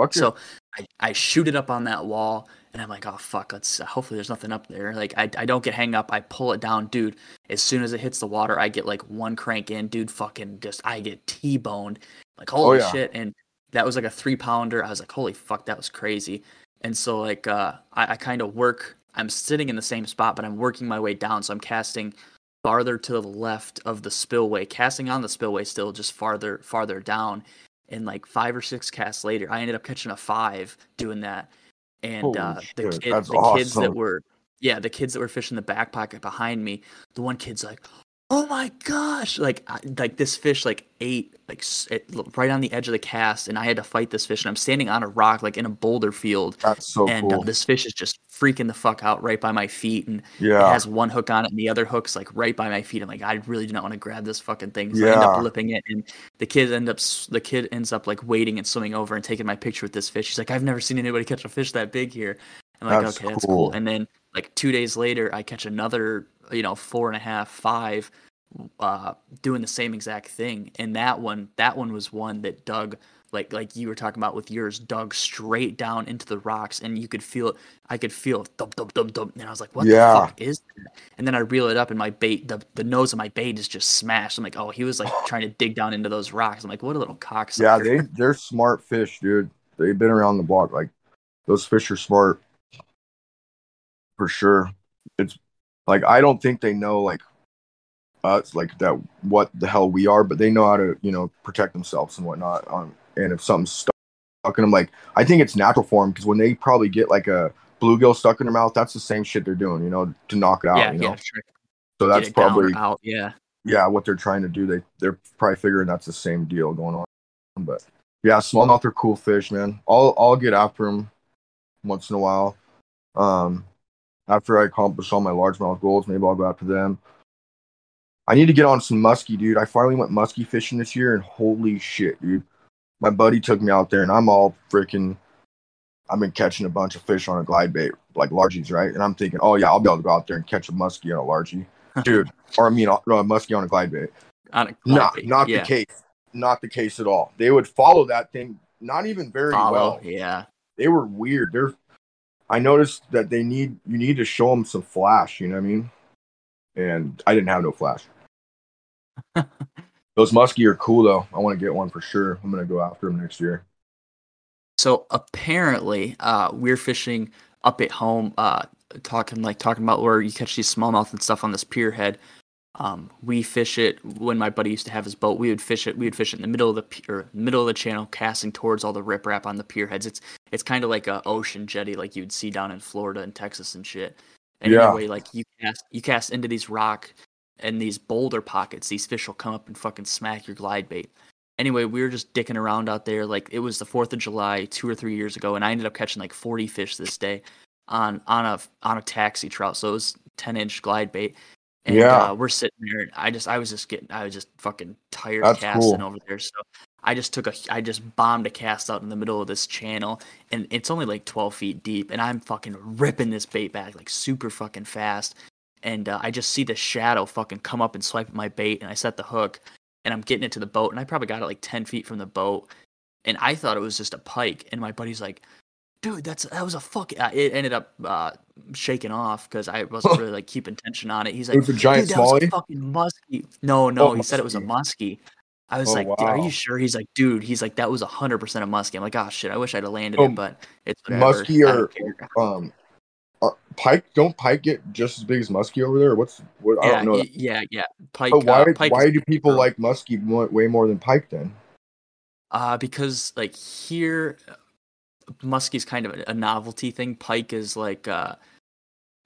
Fuck. So I, I shoot it up on that wall, and I'm like, oh fuck, let's. hopefully there's nothing up there. Like I, I don't get hang up. I pull it down, dude. As soon as it hits the water, I get like one crank in, dude. Fucking just I get t-boned. Like holy Oh, yeah. shit! And that was like a three pounder. I was like, holy fuck, that was crazy. And so like uh, I, I kind of work. I'm sitting in the same spot, but I'm working my way down. So I'm casting farther to the left of the spillway, casting on the spillway still, just farther farther down. And like five or six casts later, I ended up catching a five doing that. And uh, the kid, the kids that were yeah, the kids that were fishing the back pocket behind me, the one kid's like, "Oh my gosh!" Like, I, like this fish like ate like it, right on the edge of the cast, and I had to fight this fish. And I'm standing on a rock, like in a boulder field, That's so and uh, this fish is just freaking the fuck out right by my feet, and it yeah. has one hook on it, and the other hook's like right by my feet. I'm like, I really do not want to grab this fucking thing. So I end up flipping it, and the kid end up the kid ends up like waiting and swimming over and taking my picture with this fish. He's like, I've never seen anybody catch a fish that big here. I'm like, That's okay, that's cool. cool. And then like two days later, I catch another, you know, four and a half, five, uh, doing the same exact thing. And that one, that one was one that dug like like you were talking about with yours, dug straight down into the rocks, and you could feel it. I could feel it, thump, thump, thump, thump, and I was like, "What Yeah. the fuck is that?" And then I reel it up, and my bait, the, the nose of my bait is just smashed. I'm like, "Oh, he was like <sighs> trying to dig down into those rocks." I'm like, "What a little cocksucker!" Yeah, they they're smart fish, dude. They've been around the block. Like those fish are smart for sure. It's like I don't think they know like us like that what the hell we are, but they know how to you know protect themselves and whatnot. Um, and if something's stuck in them, like I think it's natural for them because when they probably get like a bluegill stuck in their mouth, that's the same shit they're doing, you know, to knock it out. yeah, you know, yeah, sure. so that's it down or probably out. Yeah, yeah, what they're trying to do. They they're probably figuring that's the same deal going on. But yeah, smallmouth are cool fish, man. I'll I'll get after them once in a while. Um, after I accomplish all my largemouth goals, maybe I'll go after them. I need to get on some muskie, dude. I finally went muskie fishing this year, and holy shit, dude! My buddy took me out there, and I'm all freaking. I've been catching a bunch of fish on a glide bait, like largies, right? And I'm thinking, oh yeah, I'll be able to go out there and catch a muskie on a largie, <laughs> dude. or I mean, no, a muskie on a glide bait. on a Not, bait, not yeah. the case. Not the case at all. They would follow that thing, not even very Follow, well. yeah. They were weird. They're. I noticed that they need you need to show them some flash. You know what I mean? And I didn't have no flash. <laughs> Those muskie are cool though. I want to get one for sure. I'm gonna go after them next year. So apparently, uh, we're fishing up at home, uh, talking like talking about where you catch these smallmouth and stuff on this pier head. Um, we fish it when my buddy used to have his boat. We would fish it. We would fish it in the middle of the pier, middle of the channel, casting towards all the riprap on the pier heads. It's it's kind of like a ocean jetty, like you'd see down in Florida and Texas and shit. And Yeah. anyway, like you cast you cast into these rock and these boulder pockets. These fish will come up and fucking smack your glide bait anyway, we were just dicking around out there. Like it was the Fourth of July two or three years ago, and I ended up catching like forty fish this day on on a on a taxi trout. So it was ten inch glide bait. And Yeah. uh, we're sitting there, and I just I was just getting I was just fucking tired That's casting cool. over there. So I just took a I just bombed a cast out in the middle of this channel, and it's only like twelve feet deep, and I'm fucking ripping this bait back like super fucking fast. And uh, I just see the shadow fucking come up and swipe at my bait, and I set the hook, and I'm getting it to the boat, and I probably got it like ten feet from the boat, and I thought it was just a pike, and my buddy's like, "Dude, that's that was a fuck." Uh, it ended up uh, shaking off because I wasn't really like keeping tension on it. He's like, It was a giant "Dude, that was a fucking muskie." No, no, Oh, he said it was a muskie. I was Oh, like, "Dude, "Are you sure?" He's like, "Dude," he's like, "That was hundred percent a muskie." I'm like, "Oh shit, I wish I'd have landed Oh, it, but it's whatever." muskie or- Um, are, pike don't pike get just as big as muskie over there? What's what? I don't know. y- yeah, yeah. Pike. But why uh, pike why do people for- like muskie mo- way more than pike then? Uh, because like here, uh, muskie's kind of a, a novelty thing. Pike is like uh,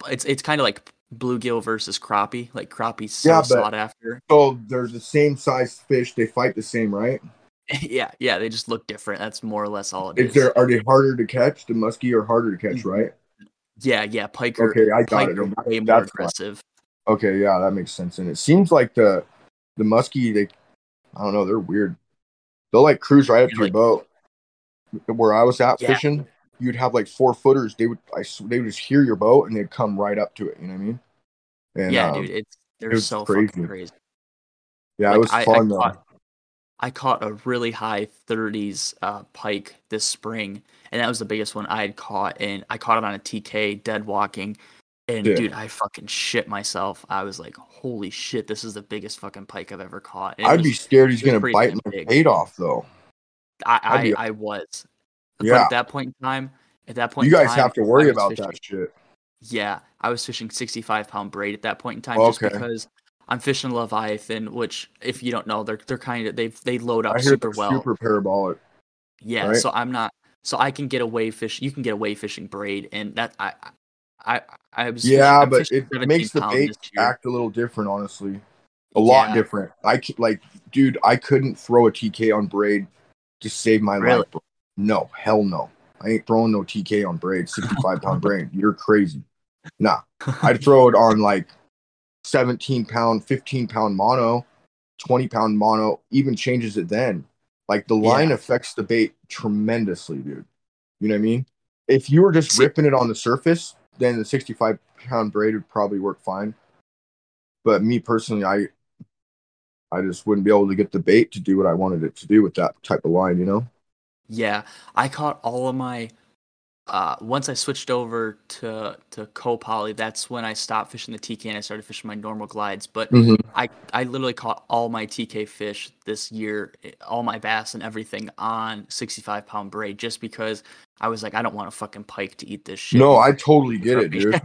it's it's kind of like bluegill versus crappie. Like crappie's so Yeah, sought after. So they're the same size fish. They fight the same, right? <laughs> yeah, yeah, they just look different. That's more or less all it Is is. there are they harder to catch? The muskie are harder to catch, mm-hmm. right? yeah, yeah, pike are, Okay, I got pike it. are way more that's why. aggressive. Okay, yeah, that makes sense. And it seems like the the muskie, they, I don't know, they're weird. They'll like cruise right up Yeah, to your boat. Where I was at Yeah. fishing, you'd have like four footers. They would, I, they would just hear your boat and they'd come right up to it. You know what I mean? And, yeah, um, dude, it's they're was so crazy. fucking crazy. Yeah, Like, it was I, fun I though. caught, I caught a really high 30s uh, pike this spring, and that was the biggest one I had caught. And I caught it on a TK dead walking. And Yeah. dude, I fucking shit myself. I was like, holy shit, this is the biggest fucking pike I've ever caught. I'd be scared he's gonna bite my bait off though. I, I, I was. But Yeah. at that point in time, at that point You guys time, have to worry about fishing- that shit. Yeah, I was fishing 65 pound braid at that point in time just because I'm fishing Leviathan, which if you don't know, they're they're kind of they they load up super well. super parabolic. Yeah, right? so I'm not. So I can get away fish. You can get away fishing braid, and that I, I, I was. Yeah, but it makes the bait act a little different, honestly. A lot Yeah. different. I like, dude, I couldn't throw a TK on braid to save my Really? life. No, hell no. I ain't throwing no TK on braid, 65 pound <laughs> braid. You're crazy. Nah, I'd throw it on like 17 pound, 15 pound mono, 20 pound mono, even changes it then. Like the line Yeah. affects the bait tremendously, dude. You know what I mean? If you were just ripping it on the surface, then the 65 pound braid would probably work fine. But me personally, I I just wouldn't be able to get the bait to do what I wanted it to do with that type of line, you know? Yeah, I caught all of my. Uh, once I switched over to to co-poly, that's when I stopped fishing the TK and I started fishing my normal glides. But I I literally caught all my TK fish this year, eh, all my bass and everything on 65 pound braid, just because I was like, I don't want a fucking pike to eat this shit. No, I totally get it, <laughs> dude.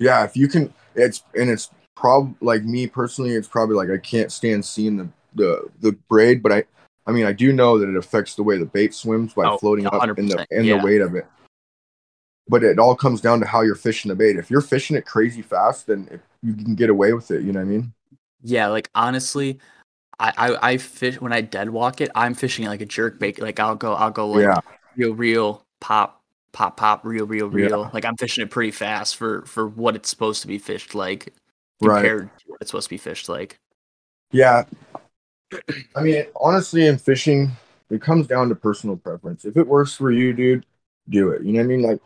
Yeah, if you can, it's and it's prob like me personally, it's probably like I can't stand seeing the the the braid, but I I mean I do know that it affects the way the bait swims by Oh, floating up in the in yeah. the weight of it. But it all comes down to how you're fishing the bait. If you're fishing it crazy fast, then it, you can get away with it. You know what I mean? Yeah, like honestly, I, I I fish when I dead walk it. I'm fishing it like a jerk bait. Like I'll go I'll go like yeah, real real pop pop pop real real Yeah. real. Like I'm fishing it pretty fast for for what it's supposed to be fished like right. to what it's supposed to be fished like. Yeah. I mean, honestly, in fishing, it comes down to personal preference. If it works for you, dude, do it. You know what I mean? Like,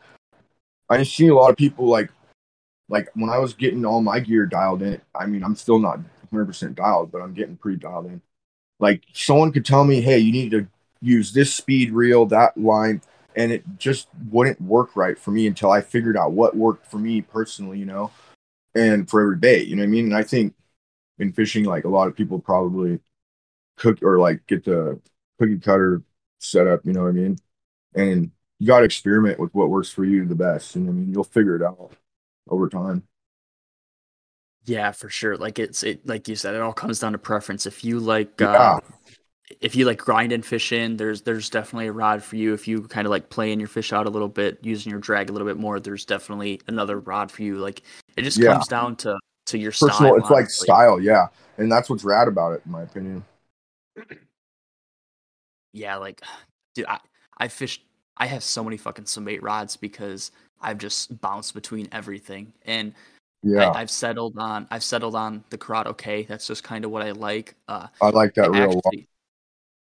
I see a lot of people like, like when I was getting all my gear dialed in. I mean, I'm still not 100 percent dialed, but I'm getting pretty dialed in. Like, someone could tell me, "Hey, you need to use this speed reel, that line," and it just wouldn't work right for me until I figured out what worked for me personally. You know, and for every bait. You know what I mean? And I think in fishing, like a lot of people probably cook or like get the cookie cutter set up, you know what I mean? And you got to experiment with what works for you the best. And I mean, you'll figure it out over time. Yeah, for sure. Like it's it like you said, it all comes down to preference. If you like Yeah. uh if you like grind and fish in, there's there's definitely a rod for you. If you kind of like playing your fish out a little bit, using your drag a little bit more, there's definitely another rod for you. Like it just Yeah. comes down to to your Personal, style. it's like style, yeah. And that's what's rad about it, in my opinion. Yeah, like <sighs> dude, I I fished I have so many fucking summate rods because I've just bounced between everything. And Yeah, I, I've settled on I've settled on the Curado K. That's just kind of what I like. Uh I like that real actually,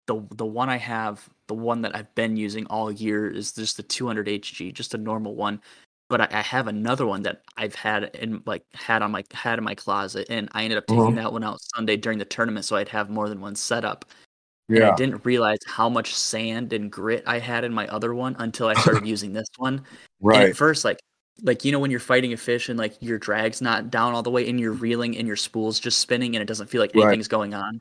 the the one I have, the one that I've been using all year is just the 200 HG, just a normal one. But I, I have another one that I've had in like had on my had in my closet, and I ended up taking Mhm. that one out Sunday during the tournament, so I'd have more than one set setup. And I didn't realize how much sand and grit I had in my other one until I started using this one. And right. at first, like like you know when you're fighting a fish and like your drag's not down all the way and you're reeling and your spool's just spinning and it doesn't feel like Right. anything's going on.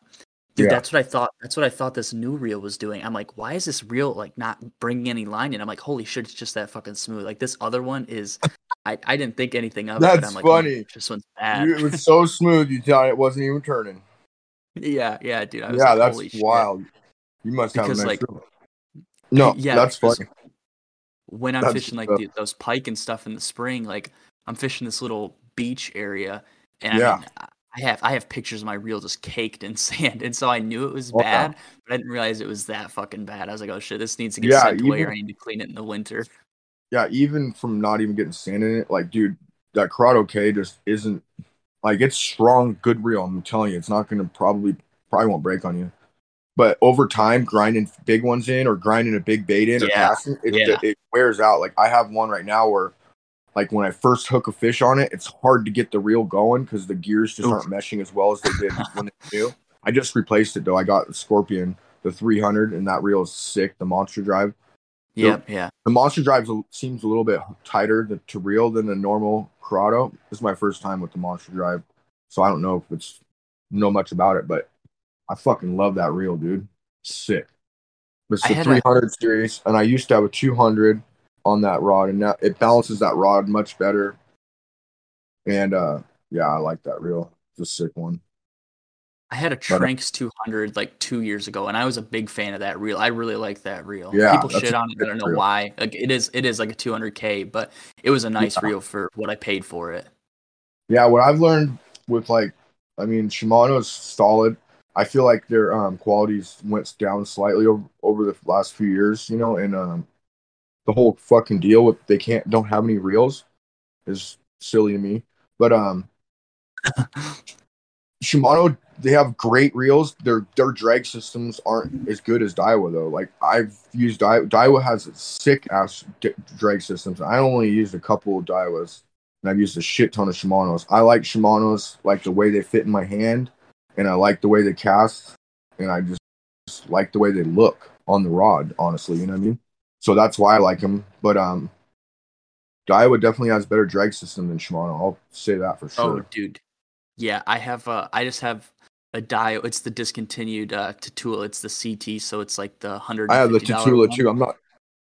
Dude, Yeah. that's what I thought. That's what I thought this new reel was doing. I'm like, why is this reel like not bringing any line in? I'm like, holy shit, it's just that fucking smooth. Like this other one is, I, I didn't think anything of it. That's I'm like, oh, funny. this one's bad. You- it was <laughs> so smooth, you thought it wasn't even turning. yeah, yeah, dude. I was Yeah, like, that's holy shit. wild. You must have Because, like- reel. No, Yeah, that's funny. when I'm That's fishing like the, those pike and stuff in the spring, like I'm fishing this little beach area, and Yeah. I, mean, I have I have pictures of my reel just caked in <laughs> sand, and so I knew it was Wow. bad, but I didn't realize it was that fucking bad. I was like, oh shit, this needs to get Yeah, sent away, or I need to clean it in the winter. yeah, even from not even getting sand in it, like, dude, that Curado K just isn't like it's strong, good reel. I'm telling you, it's not gonna probably probably won't break on you. But over time, grinding big ones in or grinding a big bait in or casting, it, yeah. it wears out. Like I have one right now where, like when I first hook a fish on it, it's hard to get the reel going because the gears just Oof. aren't meshing as well as they did <laughs> when they do. I just replaced it though. I got the Scorpion, the 300, and that reel is sick. The monster drive Yep, yeah. the monster drive seems a little bit tighter to, to reel than the normal Curado. This is my first time with the monster drive, so I don't know if it's know much about it, but I fucking love that reel, dude. Sick. It's the had a- 300 series, and I used to have a 200 on that rod, and now it balances that rod much better. And uh, yeah, I like that reel. It's a sick one. I had a uh, Tranx 200 like two years ago, and I was a big fan of that reel. I really like that reel. Yeah, people shit on it. I don't know reel. why. Like it is, it is like a 200k, but it was a nice Yeah. reel for what I paid for it. Yeah, what I've learned with like, I mean, Shimano's solid. I feel like their um, qualities went down slightly over, over the last few years, you know, and um, the whole fucking deal with they can't don't have any reels is silly to me. But um, <laughs> Shimano they have great reels. Their their drag systems aren't as good as Daiwa though. Like I've used Daiwa. Daiwa has sick ass d- drag systems. I only used a couple of Daiwas and I've used a shit ton of Shimano's. I like Shimano's like the way they fit in my hand, and I like the way they cast, and I just, just like the way they look on the rod. Honestly, you know what I mean. So that's why I like him. But um, Daiwa definitely has better drag system than Shimano. I'll say that for sure. Oh, dude. Yeah, I have. Uh, I just have a Dio. It's the discontinued uh, Tatula. It's the CT, so it's like the hundred. I have the Tatula too. I'm not.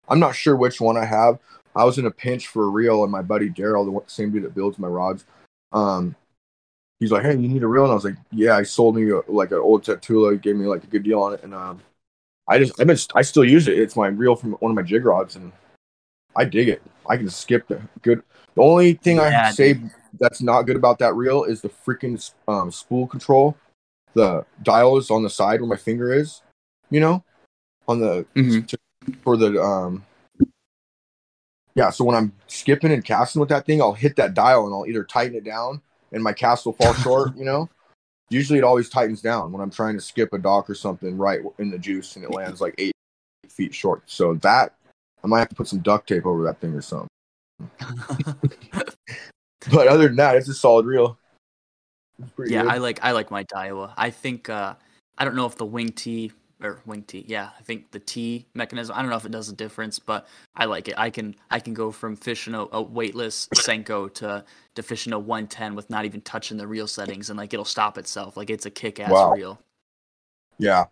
I'm not sure which one I have. I was in a pinch for a reel, and my buddy Daryl, the same dude that builds my rods, um, he's like, "Hey, you need a reel?" And I was like, "Yeah." I sold me a, like an old Tatula. He gave me like a good deal on it, and um, I just, I've been, I still use it. It's my reel from one of my jig rods, and I dig it. I can skip the good. The only thing I Yeah, say that's not good about that reel is the freaking um, spool control. The dial is on the side where my finger is, you know, on the Mhm. for the um yeah so when i'm skipping and casting with that thing i'll hit that dial and i'll either tighten it down and my cast will fall short <laughs> you know usually it always tightens down when i'm trying to skip a dock or something right in the juice and it lands like eight feet short so that i might have to put some duct tape over that thing or something <laughs> but other than that it's a solid reel yeah, good. I like. I like my Daiwa. I think. Uh, I don't know if the wing T or wing T. Yeah, I think the T mechanism. I don't know if it does a difference, but I like it. I can. I can go from fishing a, a weightless Senko to to fishing a 110 with not even touching the reel settings, and like it'll stop itself. Like it's a kick ass Wow. reel. Yeah,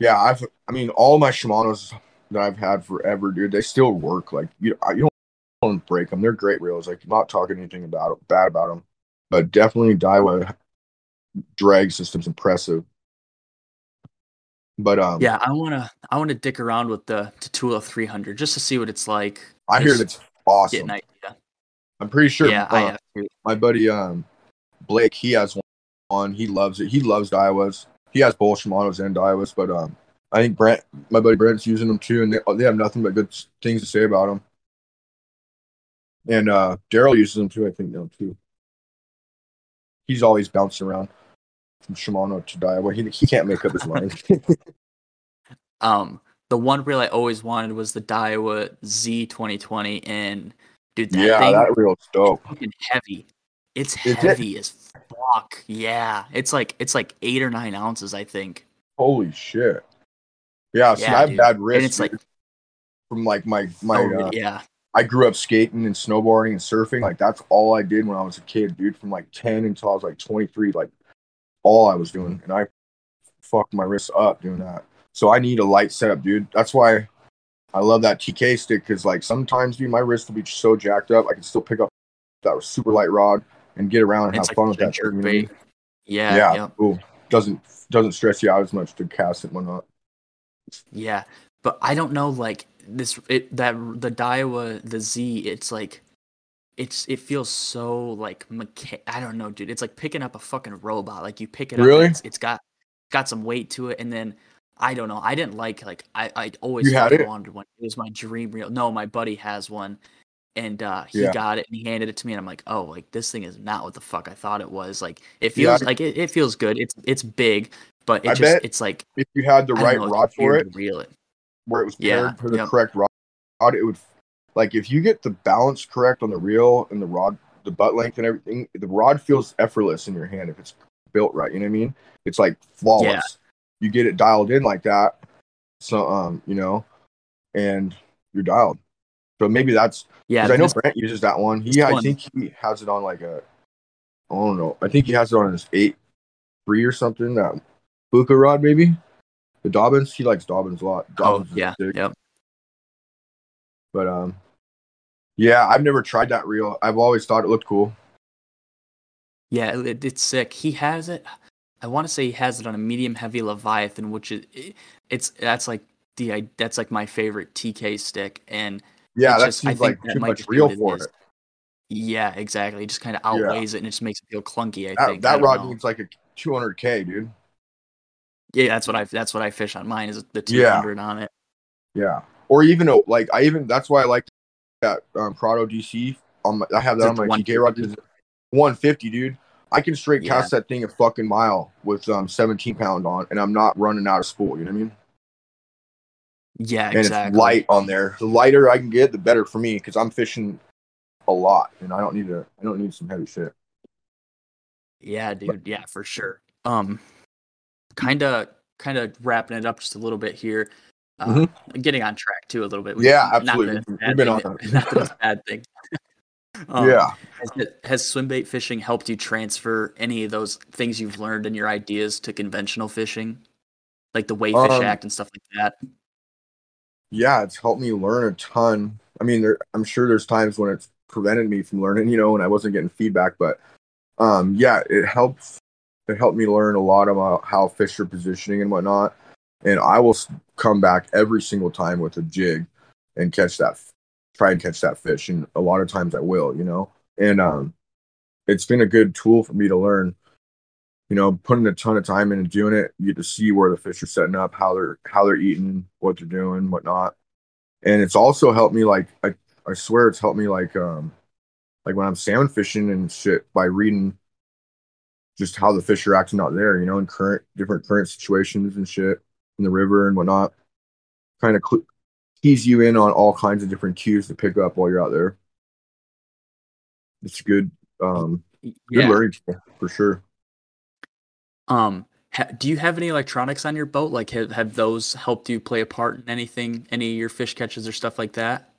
yeah. I've, I mean, all my Shimano's that I've had forever, dude. They still work. Like you, you don't break them. They're great reels. Like I'm not talking anything about bad about them, but definitely Daiwa drag system's impressive. But um, Yeah, I wanna. I wanna dick around with the Tatula 300 just to see what it's like. I hear it's awesome. I'm pretty sure. yeah, uh, my buddy um Blake, he has one. On. He loves it. He loves Daiwas. He has both Shimano's and Daiwas, but um, I think Brent, my buddy Brent's using them too, and they, they have nothing but good things to say about them. And uh, Daryl uses them too, I think now too. He's always bouncing around from Shimano to Daiwa. He he can't make up his mind. <laughs> Um, the one reel I always wanted was the Daiwa Z 2020, and dude, that yeah, thing that reel's dope. fucking heavy. It's Is it? heavy as fuck. Yeah, it's like it's like eight or nine ounces, I think. Holy shit. Yeah, see, Yeah, I have dude. bad And wrists it's like, from like my my oh, uh, yeah, I grew up skating and snowboarding and surfing. Like that's all I did when I was a kid, dude. From like ten until I was like twenty three, like all I was doing, and I fucked my wrists up doing that. So I need a light setup, dude. That's why I love that TK stick because like sometimes, dude, my wrist will be so jacked up, I can still pick up that super light rod and get around and it's have like fun with that. jerk thing, you know what I mean? bait. Yeah, Yeah, yeah, doesn't doesn't stress you out as much to cast it and whatnot. yeah. But I don't know, like this, it that the Daiwa the Z, it's like it's it feels so like mecha- I don't know, dude. It's like picking up a fucking robot. Like you pick it up, Really? it's, it's got got some weight to it, and then I don't know. I didn't like like I I always You had it? wanted one. It was my dream reel. No, my buddy has one, and uh he Yeah. got it and he handed it to me, and I'm like, oh, like this thing is not what the fuck I thought it was. Like it Yeah, feels like it, it feels good. It's it's big, but it I just it's like If you had the right know, rod for it, reel it. where it was Yeah, paired for the yep. correct rod, it would like if you get the balance correct on the reel and the rod, the butt length and everything, the rod feels effortless in your hand if it's built right. You know what I mean? It's like flawless. You get it dialed in like that, so um, you know, and you're dialed. So maybe that's yeah. I know Brent uses that one. He, I one- think he has it on like a, I don't know. I think he has it on his eight three or something. That Buka rod maybe. The Dobyns, he likes Dobyns a lot. oh Dobyns is yeah, yep. But um, yeah, I've never tried that reel. I've always thought it looked cool. Yeah, it, it's sick. He has it. I want to say he has it on a medium heavy Leviathan, which is it, it's that's like the I- that's like my favorite TK stick, and Yeah, it that just- I think like too much just be reel it for it. yeah, exactly. It just kind of Yeah. outweighs it, and it just makes it feel clunky. I That, think that rod know. needs like a 200k, dude. Yeah, that's what I that's what I fish on mine is the Yeah. 200 on it. Yeah, or even a- like I even that's why I like that um, Curado DC. On my, I have that it on my TK rod. 150, dude. I can straight Yeah. cast that thing a fucking mile with um 17 pound on, and I'm not running out of spool. You know what I mean? Yeah, and exactly. it's light on there. The lighter I can get, the better for me because I'm fishing a lot, and I don't need to. I don't need some heavy shit. Yeah, dude. Yeah, for sure. Um, kind of, kind of wrapping it up just a little bit here. Uh, Getting on track too a little bit. Mm-hmm. Yeah, absolutely. that it's a We've been thing on that- <laughs> Not that it's <laughs> a bad thing. <laughs> Um, yeah, Has, has swim bait fishing helped you transfer any of those things you've learned and your ideas to conventional fishing, like the Wayfish Um, Act and stuff like that? yeah, it's helped me learn a ton. I mean, there, I'm sure there's times when it's prevented me from learning, you know, and I wasn't getting feedback, but um, yeah, it helps. It helped me learn a lot about how fish are positioning and whatnot. And I will come back every single time with a jig and catch that, try and catch that fish. And a lot of times I will, you know. And um, it's been a good tool for me to learn. You know, putting a ton of time in and doing it, you get to see where the fish are setting up, how they're how they're eating, what they're doing, whatnot. And it's also helped me like I, I swear it's helped me like um like when I'm salmon fishing and shit by reading just how the fish are acting out there, you know, in current different current situations and shit in the river and whatnot. Kind of cl- keys you in on all kinds of different cues to pick up while you're out there. It's good um good Yeah. learning for sure. Um, ha- do you have any electronics on your boat? Like, have, have those helped you play a part in anything, any of your fish catches or stuff like that?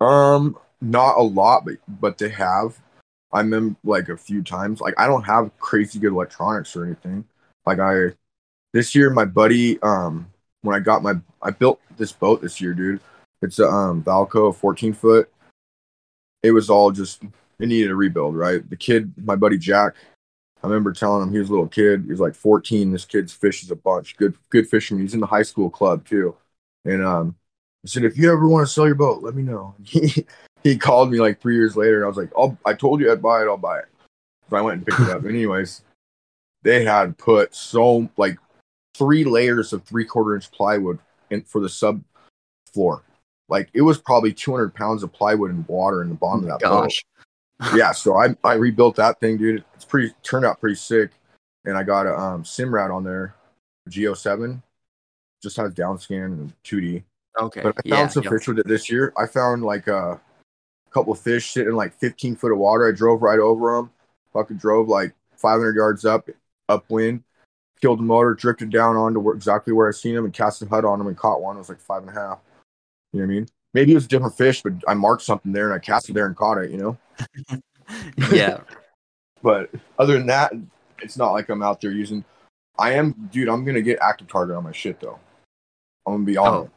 Um, not a lot, but but they have. I remember like a few times. Like I don't have crazy good electronics or anything. Like I this year, my buddy, um, when I got my I built this boat this year, dude. It's a um Valco 14 foot. It was all just it needed a rebuild, right? The kid, my buddy Jack, I remember telling him he was a little kid. He was like 14. This kid's fishes a bunch. Good good fisherman. He's in the high school club too. And um I said, if you ever want to sell your boat, let me know. <laughs> He he called me like three years later, and I was like, "I'll I told you I'd buy it. I'll buy it." So I went and picked it up. <laughs> Anyways, they had put so like three layers of three quarter inch plywood in for the sub floor. Like it was probably 200 pounds of plywood and water in the bottom of that boat yeah, so I I rebuilt that thing, dude. It's pretty turned out pretty sick. And I got a um Simrad on there, Geo seven, just has down scan and 2D. Okay. But I found yeah. some yep. fish with it this year. I found like a couple of fish sitting like 15 foot of water. I drove right over them. Fucking drove like 500 yards up, upwind, killed the motor, drifted down onto where, exactly where I seen them, and cast a hut on them and caught one. It was like five and a half. You know what I mean? Maybe it was a different fish, but I marked something there and I cast it there and caught it. You know. <laughs> yeah. <laughs> But other than that, it's not like I'm out there using. I am, dude. I'm gonna get active target on my shit though. I'm gonna be on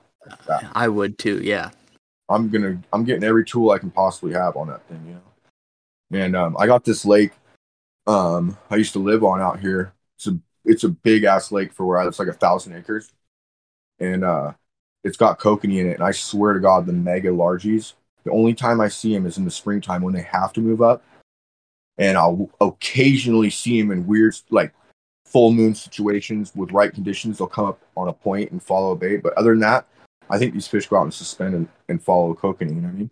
Oh. I would too. Yeah. I'm gonna. I'm getting every tool I can possibly have on that thing. You know. And um, I got this lake. Um, I used to live on out here. It's a it's a big ass lake for where I. It's like a thousand acres, and uh, it's got kokanee in it. And I swear to God, the mega largies The only time I see them is in the springtime when they have to move up, and I'll occasionally see them in weird like full moon situations with right conditions. They'll come up on a point and follow a bait, but other than that, I think these fish go out and suspend and, and follow a kokanee. You know what I mean?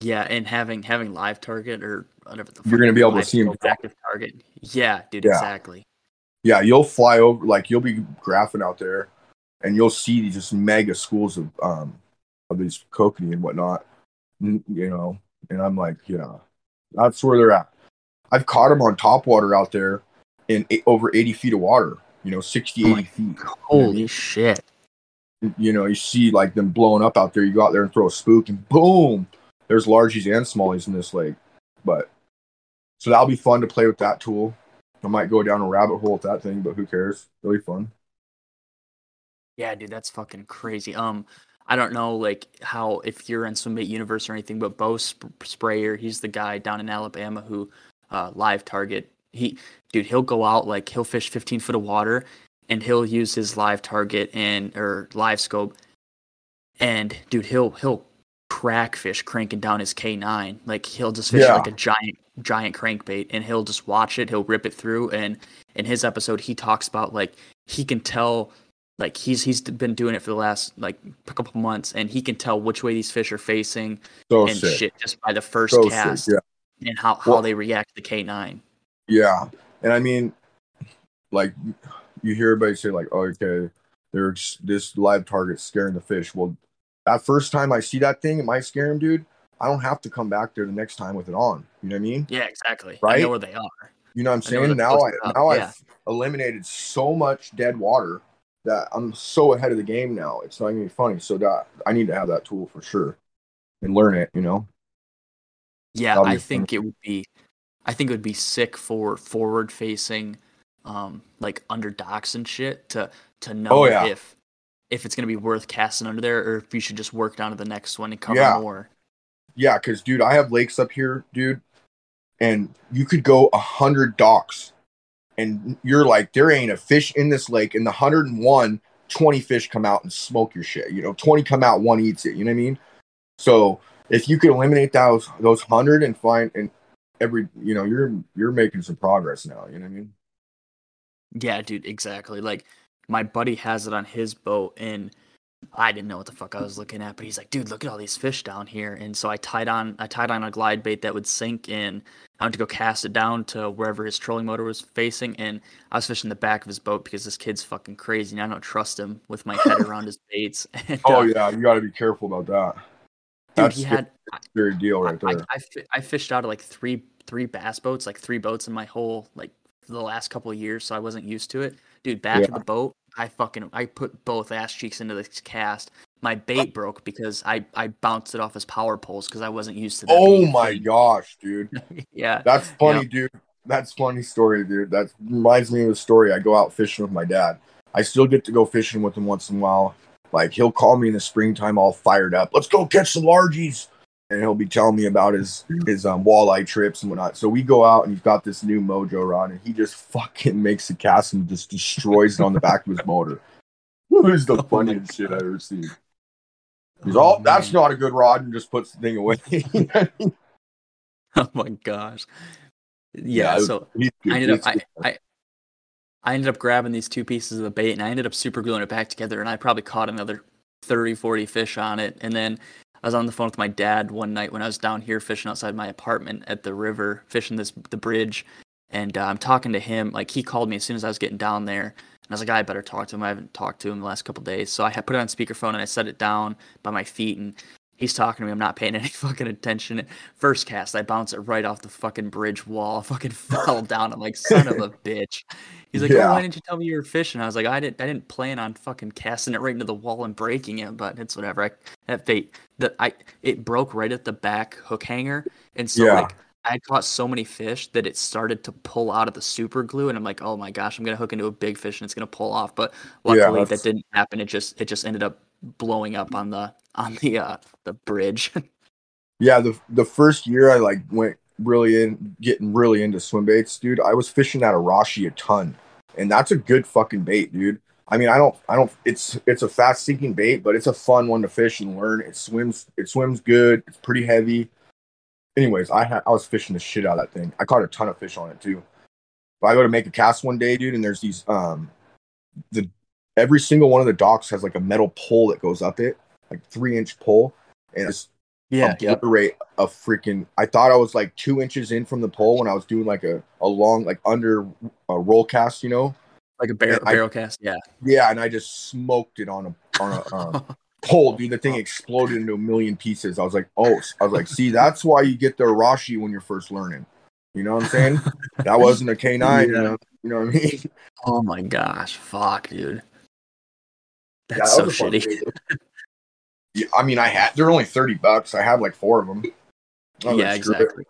Yeah, and having having live target or whatever the You're gonna be able to see them active target. Yeah, dude, Yeah. exactly. Yeah, you'll fly over like you'll be graphing out there, and you'll see these just mega schools of um of these kokanee and whatnot. You know, and I'm like, yeah, that's where they're at. I've caught them on top water out there in eight, over 80 feet of water. You know, 60, Oh 80 my- feet. Holy shit. You know, you see like them blowing up out there. You go out there and throw a spook, and boom, there's largies and smallies in this lake. But so that'll be fun to play with that tool. I might go down a rabbit hole with that thing, but who cares? It'll be fun. Yeah, dude, that's fucking crazy. Um, I don't know like how if you're in Swimbait Universe or anything, but Bo Sp- Sprayer, he's the guy down in Alabama who uh, live target. He, dude, he'll go out like he'll fish 15 foot of water, and he'll use his live target and or live scope, and dude, he'll he'll crack fish cranking down his K9. Like he'll just fish Yeah. like a giant giant crankbait, and he'll just watch it. He'll rip it through, and in his episode, he talks about like he can tell like he's he's been doing it for the last like couple months and he can tell which way these fish are facing So and sick. shit just by the first So cast sick. Yeah. and how, how Well- they react to the K9. Yeah. And I mean, like, you hear everybody say, like, oh, okay, there's this live target scaring the fish. Well, that first time I see that thing, it might scare him, dude. I don't have to come back there the next time with it on. You know what I mean? Yeah, exactly. I Right? know where they are. You know what I'm I saying? they're Now I up, now yeah. I've eliminated so much dead water that I'm so ahead of the game now. It's not even funny. So that I need to have that tool for sure and learn it. You know? Yeah, I think it would be I think it would be sick for forward facing um like under docks and shit to to know Oh, yeah. if if it's gonna be worth casting under there or if you should just work down to the next one and cover Yeah. more. Yeah, because dude, I have lakes up here, dude, and you could go a hundred docks, and you're like, there ain't a fish in this lake, and the 101, 20 fish come out and smoke your shit. You know, 20 come out, one eats it. You know what I mean? So if you could eliminate those those hundred and find and every, you know, you're you're making some progress now. You know what I mean? Yeah, dude, exactly. Like my buddy has it on his boat and I didn't know what the fuck I was looking at, but he's like, dude, look at all these fish down here. And so I tied on I tied on a glide bait that would sink in. I went to go cast it down to wherever his trolling motor was facing, and I was fishing the back of his boat because this kid's fucking crazy and I don't trust him with my head <laughs> around his baits. <laughs> And, Oh uh, yeah, you got to be careful about that. dude, That's he a had very deal right I, there. I, fi- I fished out of like three three bass boats, like three boats in my whole like the last couple of years, so I wasn't used to it. Dude, back of the boat, I fucking I put both ass cheeks into this cast. My bait broke because I I bounced it off his power poles because I wasn't used to that. oh being my gosh, dude. <laughs> yeah, That's funny, dude. That's funny story, dude. That reminds me of a story. I go out fishing with my dad. I still get to go fishing with him once in a while. Like he'll call me in the springtime, all fired up. Let's go catch some largies, and he'll be telling me about his his um, walleye trips and whatnot. So we go out, and he's got this new Mojo rod, and he just fucking makes a cast and just destroys it on the back of his motor. <laughs> It was the Oh funniest shit I've ever seen. He's Oh, all, that's man. not a good rod, and just puts the thing away. <laughs> <laughs> oh my gosh. Yeah, was- so good. I ended up I, I I ended up grabbing these two pieces of the bait and I ended up super gluing it back together and I probably caught another 30 40 fish on it and then I was on the phone with my dad one night when I was down here fishing outside my apartment at the river fishing this the bridge. And uh, I'm talking to him like he called me as soon as I was getting down there. And I was like I better talk to him. I haven't talked to him the last couple days. So I put it on speakerphone and I set it down by my feet and he's talking to me. I'm not paying <laughs> any fucking attention. First cast I bounce it right off the fucking bridge wall. I <laughs> fucking fell down. I'm like son of a bitch he's like Yeah. oh, why didn't you tell me you were fishing I was like I didn't I didn't plan on fucking casting it right into the wall and breaking it but it's whatever I that bait that I it broke right at the back hook hanger and so Yeah. like I caught so many fish that it started to pull out of the super glue, and I'm like, oh my gosh, I'm gonna hook into a big fish and it's gonna pull off. But luckily that's- that didn't happen. It just it just ended up blowing up on the on the uh the bridge. <laughs> Yeah, the the first year I like went really in getting really into swim baits, dude. I was fishing out of Arashi a ton. And that's a good fucking bait, dude. I mean, I don't, I don't. It's it's a fast sinking bait, but it's a fun one to fish and learn. It swims, it swims good. It's pretty heavy. Anyways, I had I was fishing the shit out of that thing. I caught a ton of fish on it too. But I go to make a cast one day, dude, and there's these um the every single one of the docks has like a metal pole that goes up it, like three inch pole, and it's Yeah, yep. obliterate a freaking. I thought I was like two inches in from the pole when I was doing like a a long like under a roll cast, you know. Like a barrel, I- cast. Yeah. Yeah, and I just smoked it on a on a um, <laughs> pole, dude. The thing exploded into a million pieces. I was like, oh, I was like, see, that's why you get the Arashi when you're first learning. You know what I'm saying? <laughs> that wasn't a K9. You know, you know what I mean? Oh my gosh. Fuck, dude. That's Yeah, that so was a fun shitty. Yeah, I mean, I had they're only thirty bucks. I had like four of them. Was yeah, like, screw it. exactly.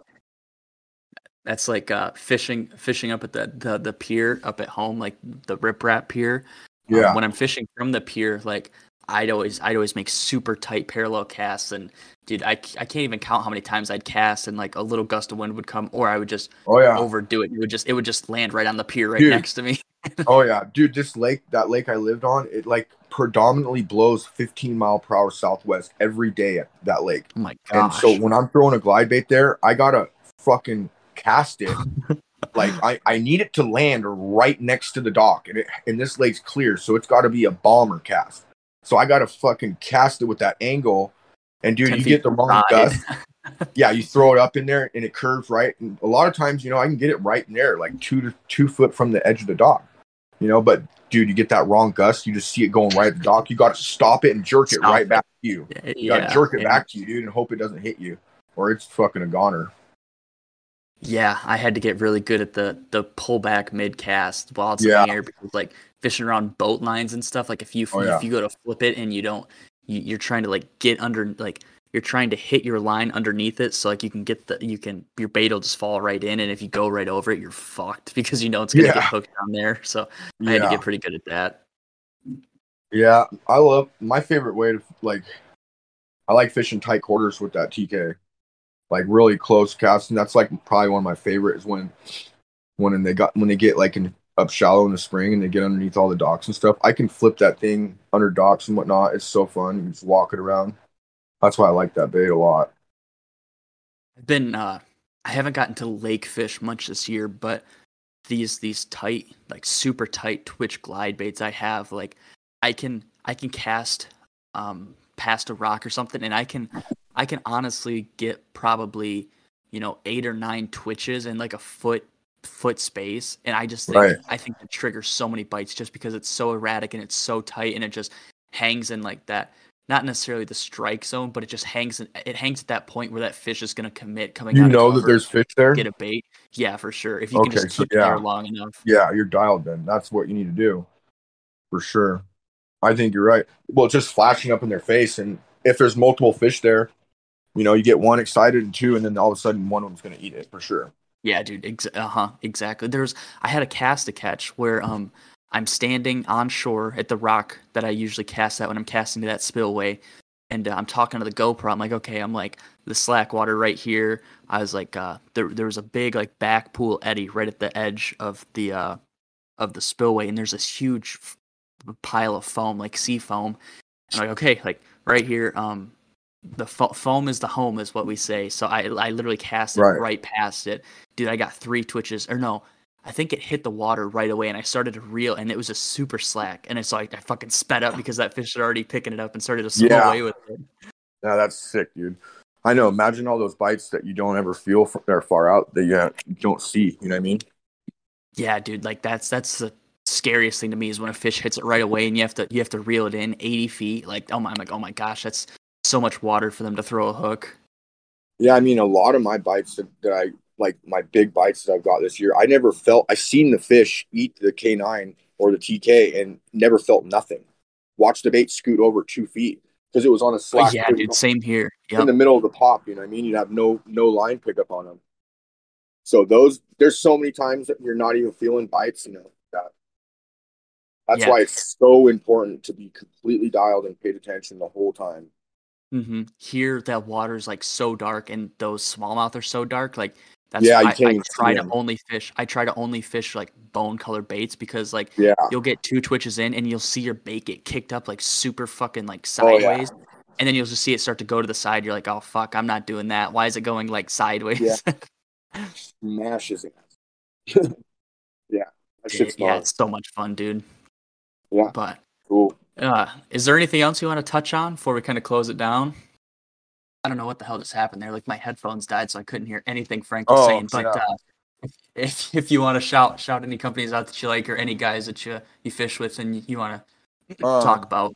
That's like uh, fishing, fishing up at the, the the pier up at home, like the riprap pier. Um, Yeah. when I'm fishing from the pier, like I'd always I'd always make super tight parallel casts, and dude, I, I can't even count how many times I'd cast, and like a little gust of wind would come, or I would just Oh yeah. overdo it. It would just it would just land right on the pier right Dude. next to me. <laughs> Oh yeah, dude. This lake, that lake I lived on, it like predominantly blows 15 mile per hour southwest every day at that lake. Oh my And so when I'm throwing a glide bait there, I gotta fucking cast it. <laughs> like I, I need it to land right next to the dock, and it and this lake's clear, so it's got to be a bomber cast. So I gotta fucking cast it with that angle, and dude, you get the wrong gust. <laughs> Yeah, you throw it up in there, and it curves right. And a lot of times, you know, I can get it right in there, like two to two foot from the edge of the dock. You know, but dude, you get that wrong gust, you just see it going right at the dock. You got to stop it and jerk it right it. back to you. yeah, got to jerk it and- back to you, dude, and hope it doesn't hit you, or it's fucking a goner. Yeah, I had to get really good at the the pullback mid cast while it's Yeah. in the air because like fishing around boat lines and stuff. Like if you Oh, yeah. if you go to flip it and you don't, you, you're trying to like get under like you're trying to hit your line underneath it so like you can get the you can your bait will just fall right in and if you go right over it you're fucked <laughs> because you know it's gonna Yeah. get hooked down there. So I had to get pretty good at that. Yeah, I love my favorite way to like. I like fishing tight quarters with that TK, like really close casting. That's like probably one of my favorite is when, when they got when they get like in up shallow in the spring and they get underneath all the docks and stuff. I can flip that thing under docks and whatnot. It's so fun. You just walk it around. That's why I like that bait a lot. I've been uh I haven't gotten to lake fish much this year, but these these tight like super tight twitch glide baits I have like I can I can cast um past a rock or something and I can I can honestly get probably you know 8 or 9 twitches in like a foot foot space and I just think Right. I think it triggers so many bites just because it's so erratic and it's so tight and it just hangs in like that not necessarily the strike zone, but it just hangs. In, it hangs at that point where that fish is going to commit coming. You know that there's fish there. get a bait. Yeah, for sure. If you can Okay, just so keep it there long enough. Yeah, you're dialed then. That's what you need to do. For sure. I think you're right. Well, just flashing up in their face. And if there's multiple fish there, you know, you get one excited and two, and then all of a sudden one of them's going to eat it for sure. Yeah, dude. Ex- uh huh. Exactly. There's. I had a cast to catch where um I'm standing on shore at the rock that I usually cast at when I'm casting to that spillway, and uh, I'm talking to the GoPro. I'm like, okay, I'm like the slack water right here. I was like, uh, there there was a big like back pool eddy right at the edge of the uh of the spillway, and there's this huge f- pile of foam, like sea foam. And I'm like, okay, like right here, um, the fo- foam is the home, is what we say. So I I literally cast it Right. right past it, dude. I got three twitches, or no, I think it hit the water right away, and I started to reel, and it was just super slack, and it's like I fucking sped up because that fish had already picking it up and started to swim Yeah. away with it. Yeah, that's sick, dude. I know. Imagine all those bites that you don't ever feel from they're far out that you don't see. You know what I mean? Yeah, dude, like that's that's the scariest thing to me is when a fish hits it right away, and you have to you have to reel it in eighty feet. Like, oh my, I'm like, oh my gosh, that's so much water for them to throw a hook. Yeah, I mean, a lot of my bites that, that I like, my big bites that I've got this year, I never felt. I seen the fish eat the K nine or the TK and never felt nothing. Watched the bait scoot over two feet because it was on a Oh, slack. yeah, dude, same here. in the middle of the pop. You know what I mean? You'd have no no line pickup on them. So those there's so many times that you're not even feeling bites. You know that. That's Yeah. why it's so important to be completely dialed and paid attention the whole time. Hmm Here, that water's like so dark, and those smallmouth are so dark. Like That's Yeah, I, I try to only fish. I try to only fish like bone colored baits because like Yeah. you'll get two twitches in and you'll see your bait get kicked up like super fucking like Oh, yeah. sideways. And then you'll just see it start to go to the side. You're like, oh fuck, I'm not doing that. Why is it going like sideways? Yeah. <laughs> Smashes it. <laughs> yeah. That shit's yeah, it's so much fun, dude. Yeah. But Cool. Uh, is there anything else you want to touch on before we kind of close it down? I don't know what the hell just happened there. Like my headphones died, so I couldn't hear anything Frank was Oh, saying. But yeah. uh, if, if if you want to shout shout any companies out that you like or any guys that you you fish with and you, you want to talk Um, about,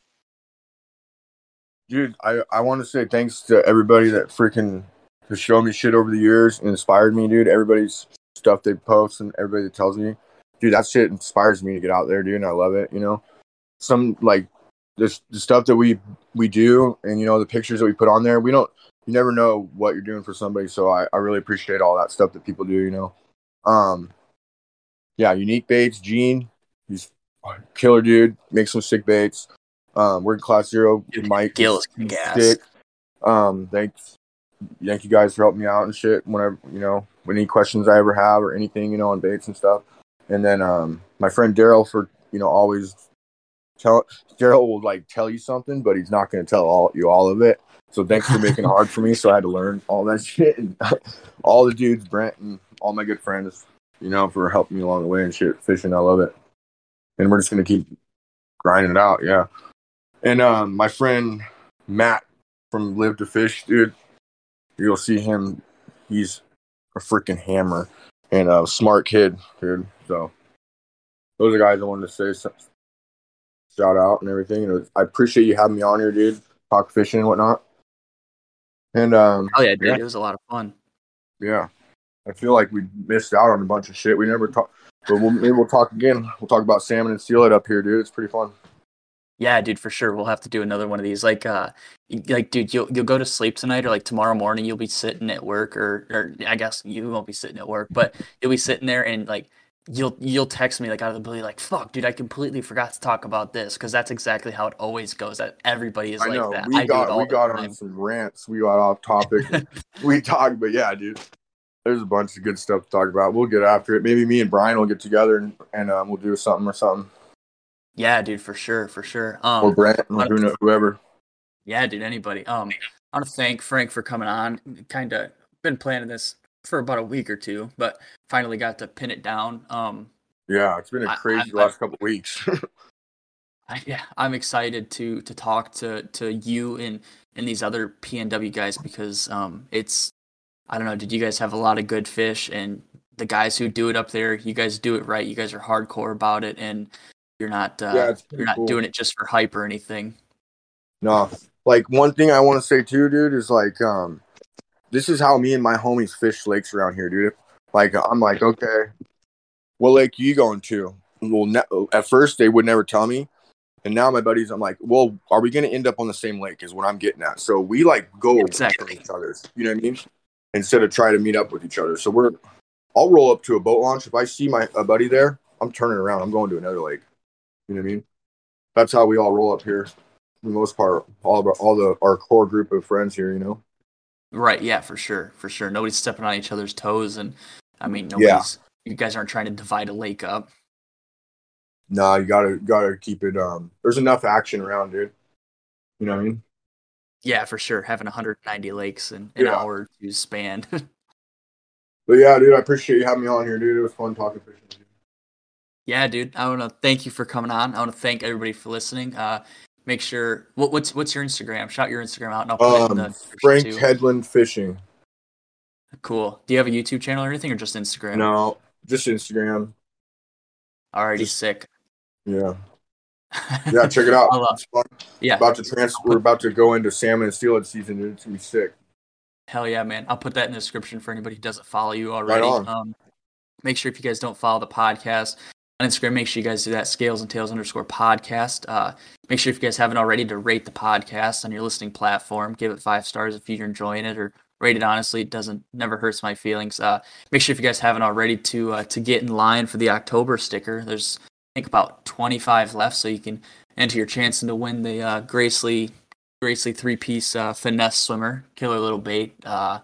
dude i i want to say thanks to everybody that freaking has shown me shit over the years and inspired me dude everybody's stuff they post and everybody that tells me dude that shit inspires me to get out there dude and i love it you know some like this the stuff that we we do and you know the pictures that we put on there we don't you never know what you're doing for somebody so i, I really appreciate all that stuff that people do you know um yeah unique baits gene he's a killer dude makes some sick baits um we're in class zero Dude, mike Gil is is gas. sick. um thanks thank you guys for helping me out and shit whenever you know any questions i ever have or anything you know on baits and stuff and then um my friend daryl for you know always tell daryl will like tell you something but he's not going to tell all you all of it. So thanks for making it hard for me so i had to learn all that <laughs> shit. And all the dudes brent and all my good friends you know for helping me along the way and shit fishing i love it. And we're just going to keep grinding it out yeah. And um my friend matt from live to fish dude you'll see him. He's a freaking hammer and a smart kid dude. So those are guys i wanted to say shout out and everything and it was- i appreciate you having me on here dude talk fishing and whatnot and um Oh yeah, dude, Yeah. it was a lot of fun. yeah i feel like we missed out on a bunch of shit we never talked but we'll, maybe we'll talk again we'll talk about salmon and steelhead up here dude it's pretty fun Yeah, dude, for sure. We'll have to do another one of these. Like, uh, like, dude, you'll you'll go to sleep tonight, or like tomorrow morning, you'll be sitting at work, or or I guess you won't be sitting at work, but you'll be sitting there and like you'll you'll text me like out of the blue, like, "Fuck, dude, I completely forgot to talk about this," because that's exactly how it always goes. That everybody is i like know that. we I got we got time. on some rants we got off topic <laughs> we talked, but yeah, dude, there's a bunch of good stuff to talk about. We'll get after it. Maybe me and Brian will get together and, and um, we'll do something or something. Yeah, dude, for sure, for sure. or Um, Brent, or who know, whoever. Yeah, dude, anybody. Um, I want to thank Frank for coming on. Kind of been planning this for about a week or two, but finally got to pin it down. Um, Yeah, it's been a crazy I- last couple weeks. <laughs> I, yeah, I'm excited to to talk to to you and and these other PNW guys because um, it's I don't know. Did you guys have a lot of good fish and the guys who do it up there? You guys do it right. You guys are hardcore about it, and you're not uh, Yeah, you're not cool. doing it just for hype or anything. no, like one thing I want to say too, dude, is like, um, this is how me and my homies fish lakes around here, dude. Like, I'm like, okay, what lake you going to? Well, ne- at first they would never tell me, and now my buddies, I'm like, well, are we gonna end up on the same lake? Is what I'm getting at. So we like go Exactly. each other's. You know what I mean? Instead of try to meet up with each other. So we're, I'll roll up to a boat launch if I see my a buddy there. I'm turning around. I'm going to another lake. You know what I mean? That's how we all roll up here. For the most part, all of our, all the our core group of friends here. You know. Right. Yeah, for sure. For sure. Nobody's stepping on each other's toes. And I mean, Yeah. you guys aren't trying to divide a lake up. Nah, you gotta gotta keep it. Um, there's enough action around, dude. You know what I mean? Yeah, for sure. Having 190 lakes in an Yeah. hour to span. <laughs> But yeah, dude, I appreciate you having me on here, dude. It was fun talking fishing. you. yeah, dude. I want to thank you for coming on. I want to thank everybody for listening. Uh, make sure, what, what's what's your Instagram? Shout your Instagram out and I'll put it in the Um, Frank too. Hedlund Fishing. Cool. Do you have a YouTube channel or anything or just Instagram? No, just Instagram. Alrighty, just- sick. Yeah, <laughs> yeah, check it out. I'll, uh, yeah. About to transfer. We're about to go into salmon and steelhead season, dude. It's gonna be sick. Hell yeah, man. I'll put that in the description for anybody who doesn't follow you already. Right on. Um, make sure if you guys don't follow the podcast on Instagram, make sure you guys do that scales and tails underscore podcast. Uh, make sure if you guys haven't already to rate the podcast on your listening platform, give it five stars if you're enjoying it or rate it honestly. It doesn't never hurts my feelings. Uh, make sure if you guys haven't already to uh, to get in line for the October sticker. There's I think about 25 left, so you can enter your chance to win the uh, Gracely Gracely three piece uh, finesse swimmer, killer little bait. Uh,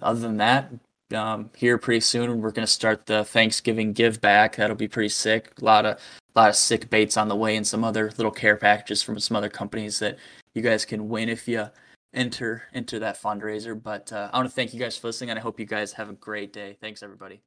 other than that, um, here pretty soon. We're gonna start the Thanksgiving give back. That'll be pretty sick. A lot of a lot of sick baits on the way, and some other little care packages from some other companies that you guys can win if you enter into that fundraiser. But uh, I want to thank you guys for listening, and I hope you guys have a great day. Thanks, everybody.